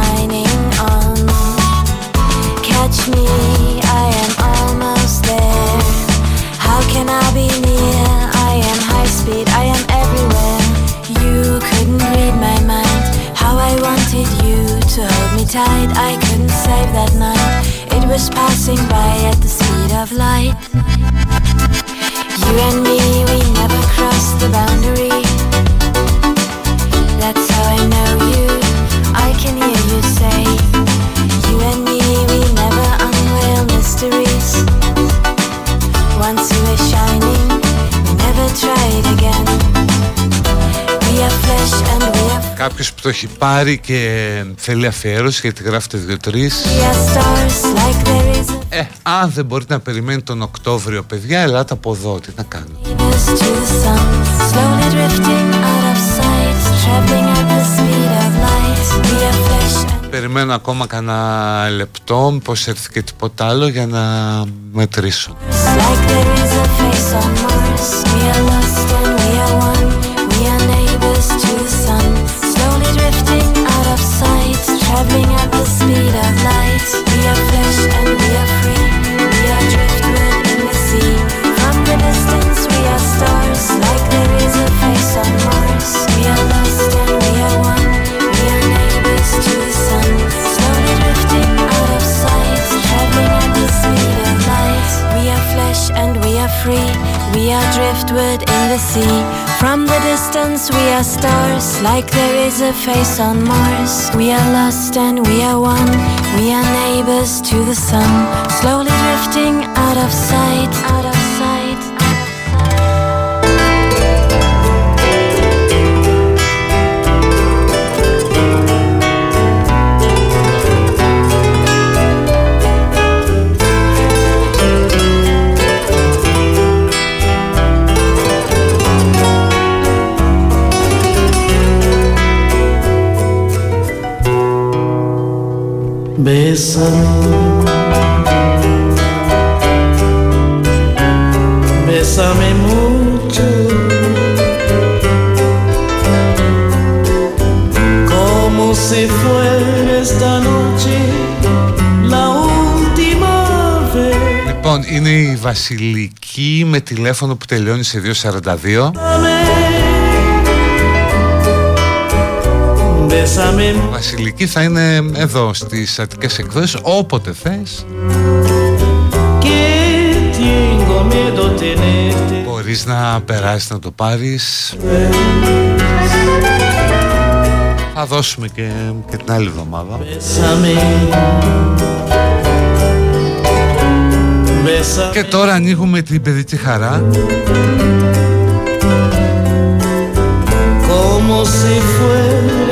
Το έχει πάρει και θέλει αφιέρωση γιατί γράφετε δύο-τρεις. We are stars like there is a Ε, αν δεν μπορείτε να περιμένετε τον Οκτώβριο παιδιά, ελάτε από εδώ, τι να κάνω Neighbors to the sun, slowly drifting out of sight, traveling at the speed of light. We are flesh and Περιμένω ακόμα κανένα λεπτό, μήπως έρθει και τίποτα άλλο για να μετρήσω. Like traveling at the speed of light. We are flesh and we are free. We are driftwood in the sea. From the distance, we are stars, distance, we are stars, like there is a face on Mars. We are lost and we are one. We are neighbors to the sun, slowly drifting out of sight. Out of Bésame, bésame mucho, como si fuera esta noche la última vez. Λοιπόν, είναι η Βασιλική με τηλέφωνο που τελειώνει σε 242. Bésame, Βασιλική θα είναι εδώ στις Αττικές εκδόσεις όποτε θες. Que tengo miedo tenerte. Μπορείς να περάσεις να το πάρεις. Θα δώσουμε και, και την άλλη εβδομάδα. Bésame, bésame. Και τώρα ανοίγουμε την παιδική χαρά. Como si fuera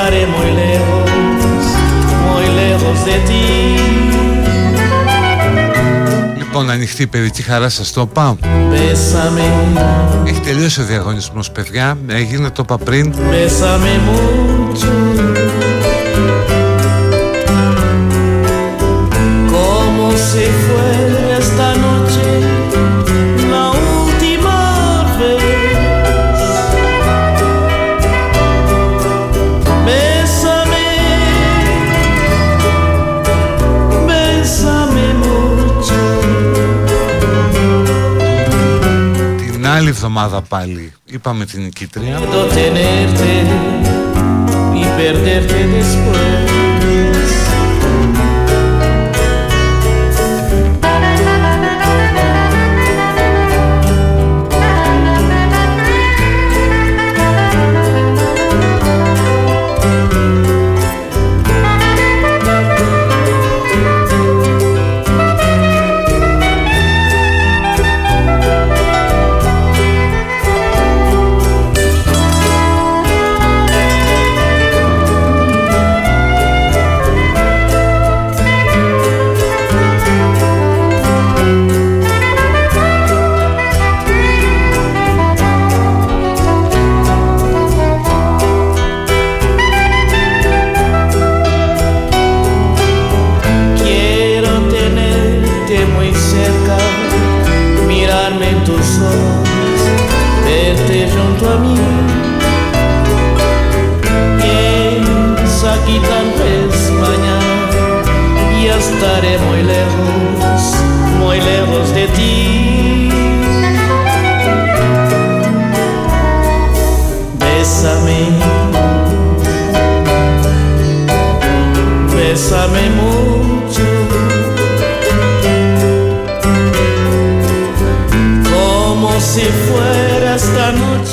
Ya estaré muy lejos, muy lejos de ti. Λοιπόν, ανοιχτή η παιδική χαρά σας το είπα Bésame, Έχει τελειώσει ο διαγωνισμός παιδιά Έγινε το είπα πριν bésame mucho. Εβδομάδα πάλι. Είπαμε την νικήτρια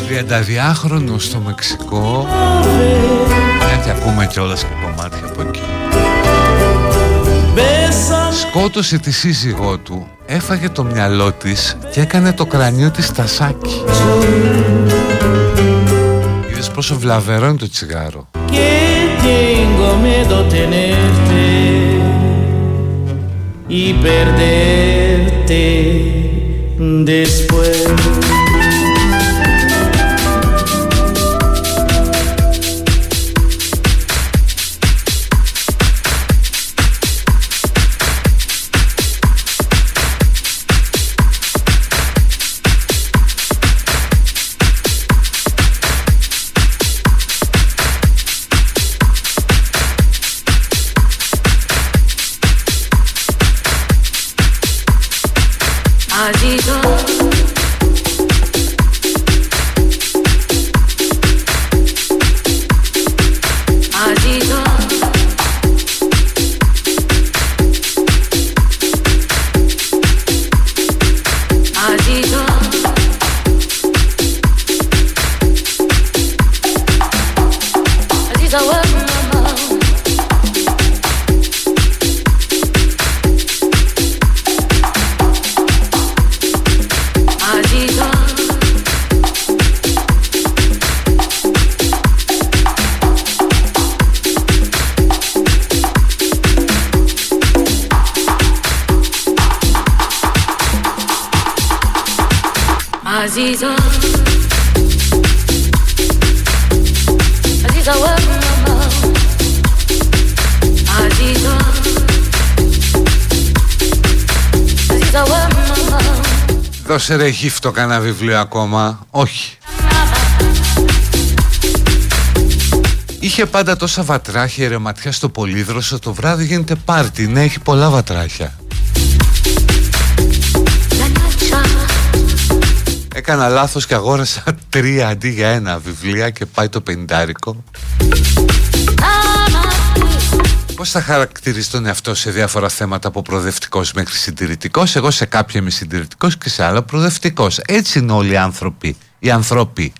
32χρονο στο Μεξικό. Γιατί ακούμε κιόλας και κομμάτια από εκεί. Bésame, Σκότωσε τη σύζυγό του Έφαγε το μυαλό της Και έκανε το κρανίο της τασάκι Είδες πόσο βλαβερό είναι το τσιγάρο. Que tengo miedo tenerte y perderte después. Δώσε ρε γύφτο κανένα βιβλίο ακόμα; Όχι. Είχε πάντα τόσα βατράχια ρε ματιά στο πολύδροσο. Το βράδυ γίνεται πάρτι. Ναι έχει πολλά βατράχια. Έκανα λάθος και αγόρασα τρία αντί για ένα βιβλία Και πάει το πεντάρικο Πώς θα χαρακτηρίσει τον εαυτό σε διάφορα θέματα από προοδευτικός μέχρι συντηρητικός. Εγώ σε κάποια είμαι συντηρητικός και σε άλλα προοδευτικός. Έτσι είναι όλοι οι άνθρωποι Οι ανθρώποι.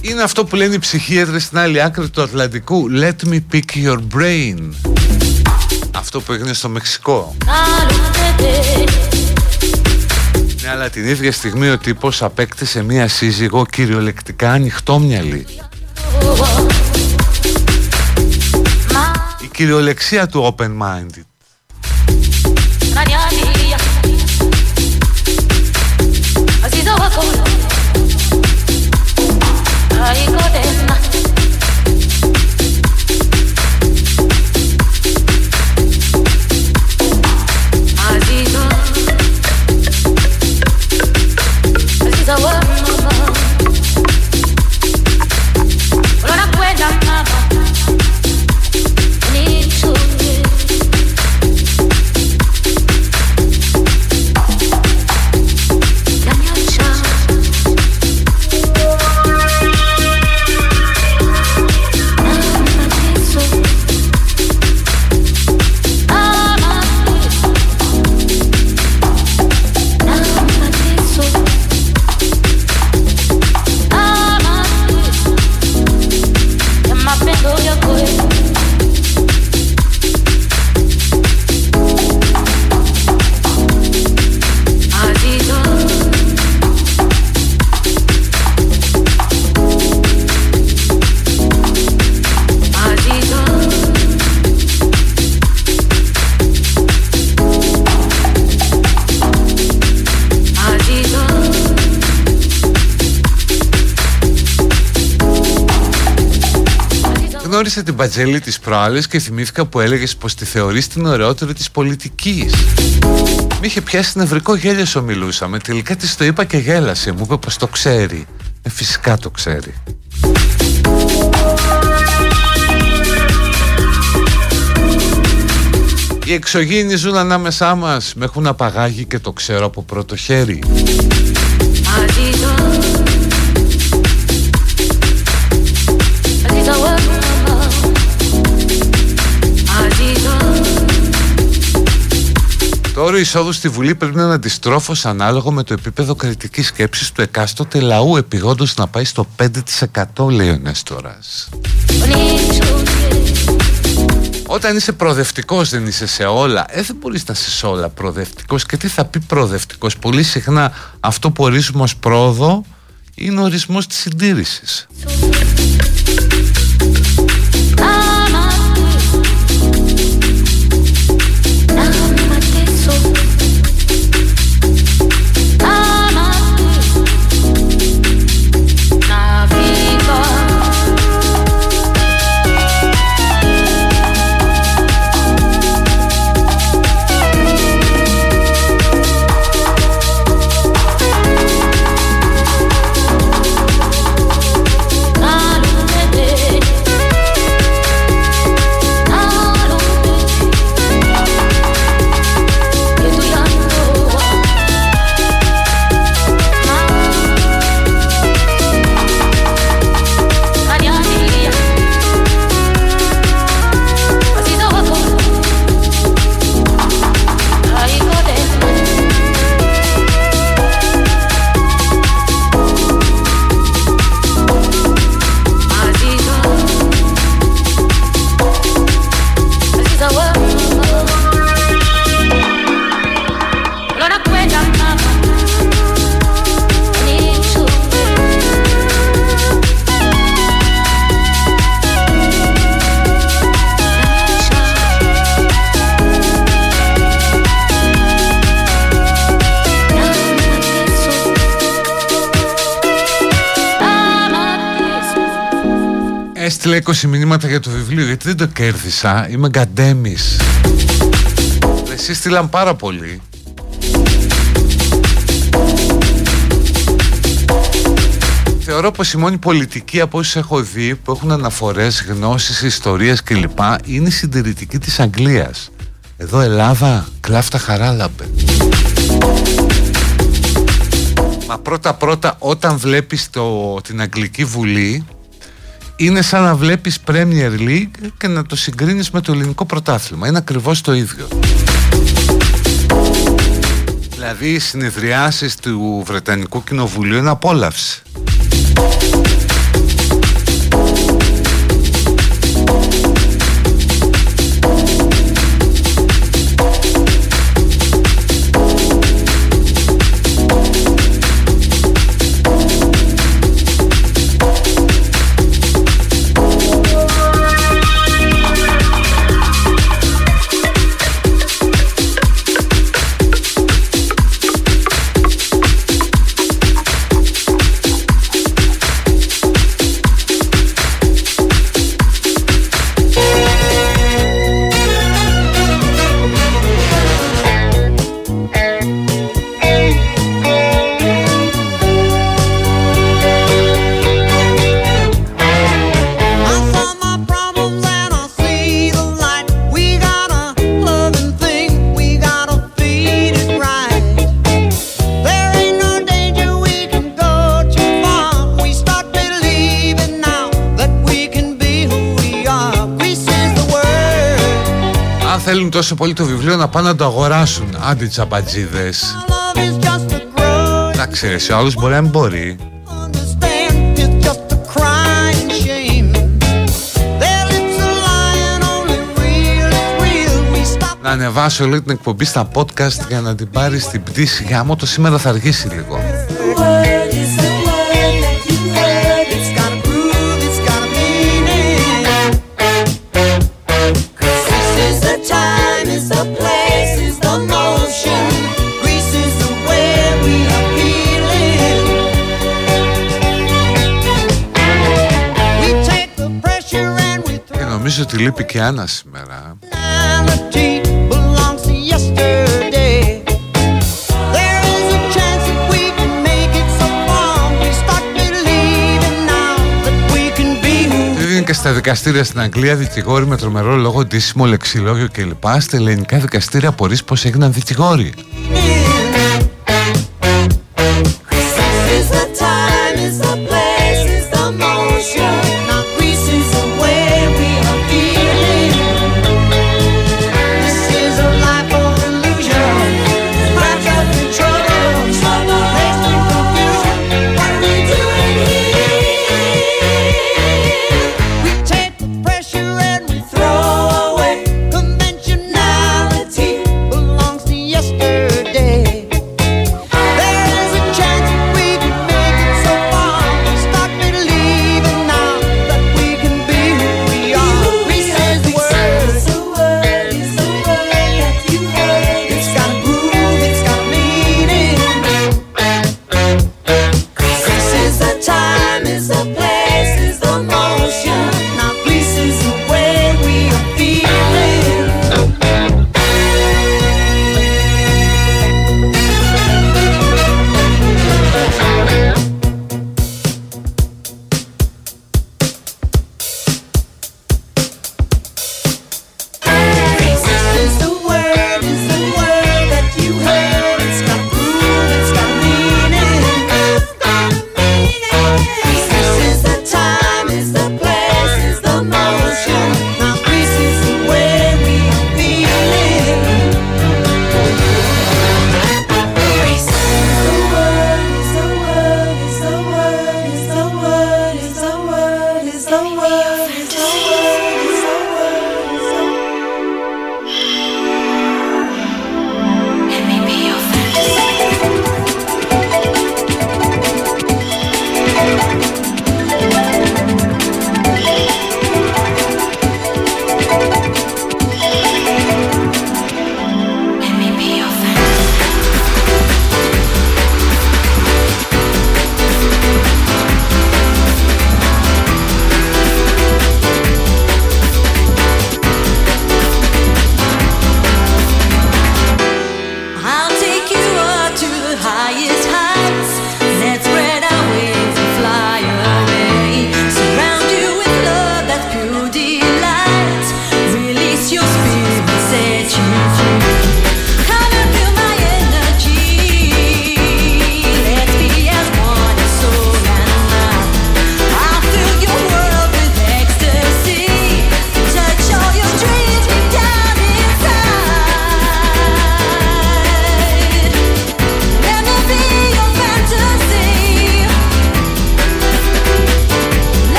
Είναι αυτό που λένε οι ψυχίατροι στην άλλη άκρη του Ατλαντικού. Let me pick your brain. Αυτό που έγινε στο Μεξικό ναι, αλλά την ίδια στιγμή ο τύπος απέκτησε μία σύζυγο κυριολεκτικά ανοιχτόμυαλη. Η κυριολεξία του open-minded. Γνώρισα την Πατζέλη της προάλλες και θυμήθηκα που έλεγες πως τη θεωρείς την ωραιότερη της πολιτικής. Μ' είχε πιάσει νευρικό γέλιο όσο μιλούσαμε. Τελικά της το είπα και γέλασε. Μου είπε πως το ξέρει. Ε, φυσικά το ξέρει. Οι εξωγήινοι ζουν ανάμεσά μας Με έχουν απαγάγει και το ξέρω από πρώτο χέρι Το όριο εισόδου στη Βουλή πρέπει να είναι αντιστρόφως ανάλογο με το επίπεδο κριτικής σκέψης του εκάστοτε λαού επιγόντως να πάει στο 5% λέει ο Νέστορας. Όταν είσαι προοδευτικός δεν είσαι σε όλα. Ε δεν μπορείς να είσαι σε όλα προοδευτικός. Και τι θα πει προοδευτικός; Πολύ συχνά αυτό που ορίζουμε ως πρόοδο Είναι ο ορισμός της συντήρησης Έστειλε 20 μηνύματα για το βιβλίο γιατί δεν το κέρδισα. Είμαι γκαντέμις. Εσείς στείλαν πάρα πολύ. Θεωρώ πως η μόνη πολιτική από όσους έχω δει που έχουν αναφορές, γνώσεις, ιστορίες κλπ. είναι η συντηρητική της Αγγλίας. Εδώ Ελλάδα, κλάφτα χαράλαμπε. Μα πρώτα πρώτα όταν βλέπεις το, την Αγγλική Βουλή είναι σαν να βλέπεις Premier League και να το συγκρίνεις με το ελληνικό πρωτάθλημα. Είναι ακριβώς το ίδιο. Δηλαδή οι συνεδριάσεις του Βρετανικού Κοινοβουλίου είναι απόλαυση. Τόσο πολύ το βιβλίο να πάνε να το αγοράσουν. Άντε τσαμπατζίδες. Love is just a growing. Εντάξει ρε, σε άλλους μπορεί να μην μπορεί. Understand it's just a crying shame. Their lips are lying, only real is real. We stop. Να ανεβάσω όλη την εκπομπή στα podcast για να την πάρεις στην πτήση γάμο. Το σήμερα θα αργήσει λίγο. Can be who Τι είναι και στα δικαστήρια στην Αγγλία δικηγόροι με τρομερό λόγο, ντύσιμο, λεξιλόγιο κλπ. Στα ελληνικά δικαστήρια απορείς πως έγιναν δικηγόροι.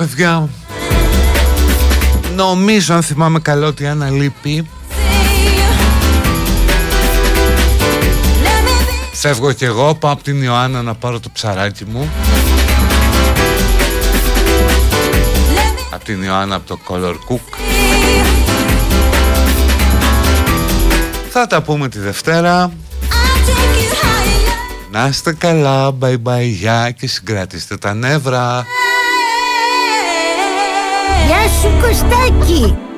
Παιδιά. Νομίζω αν θυμάμαι καλό ότι η Άννα λείπει. Φεύγω κι εγώ, πάω από την Ιωάννα να πάρω το ψαράκι μου. Από την Ιωάννα από το Color Cook. Θα τα πούμε τη Δευτέρα. Να είστε καλά, bye bye, γεια και συγκρατήστε τα νεύρα Γεια σου Κωστάκη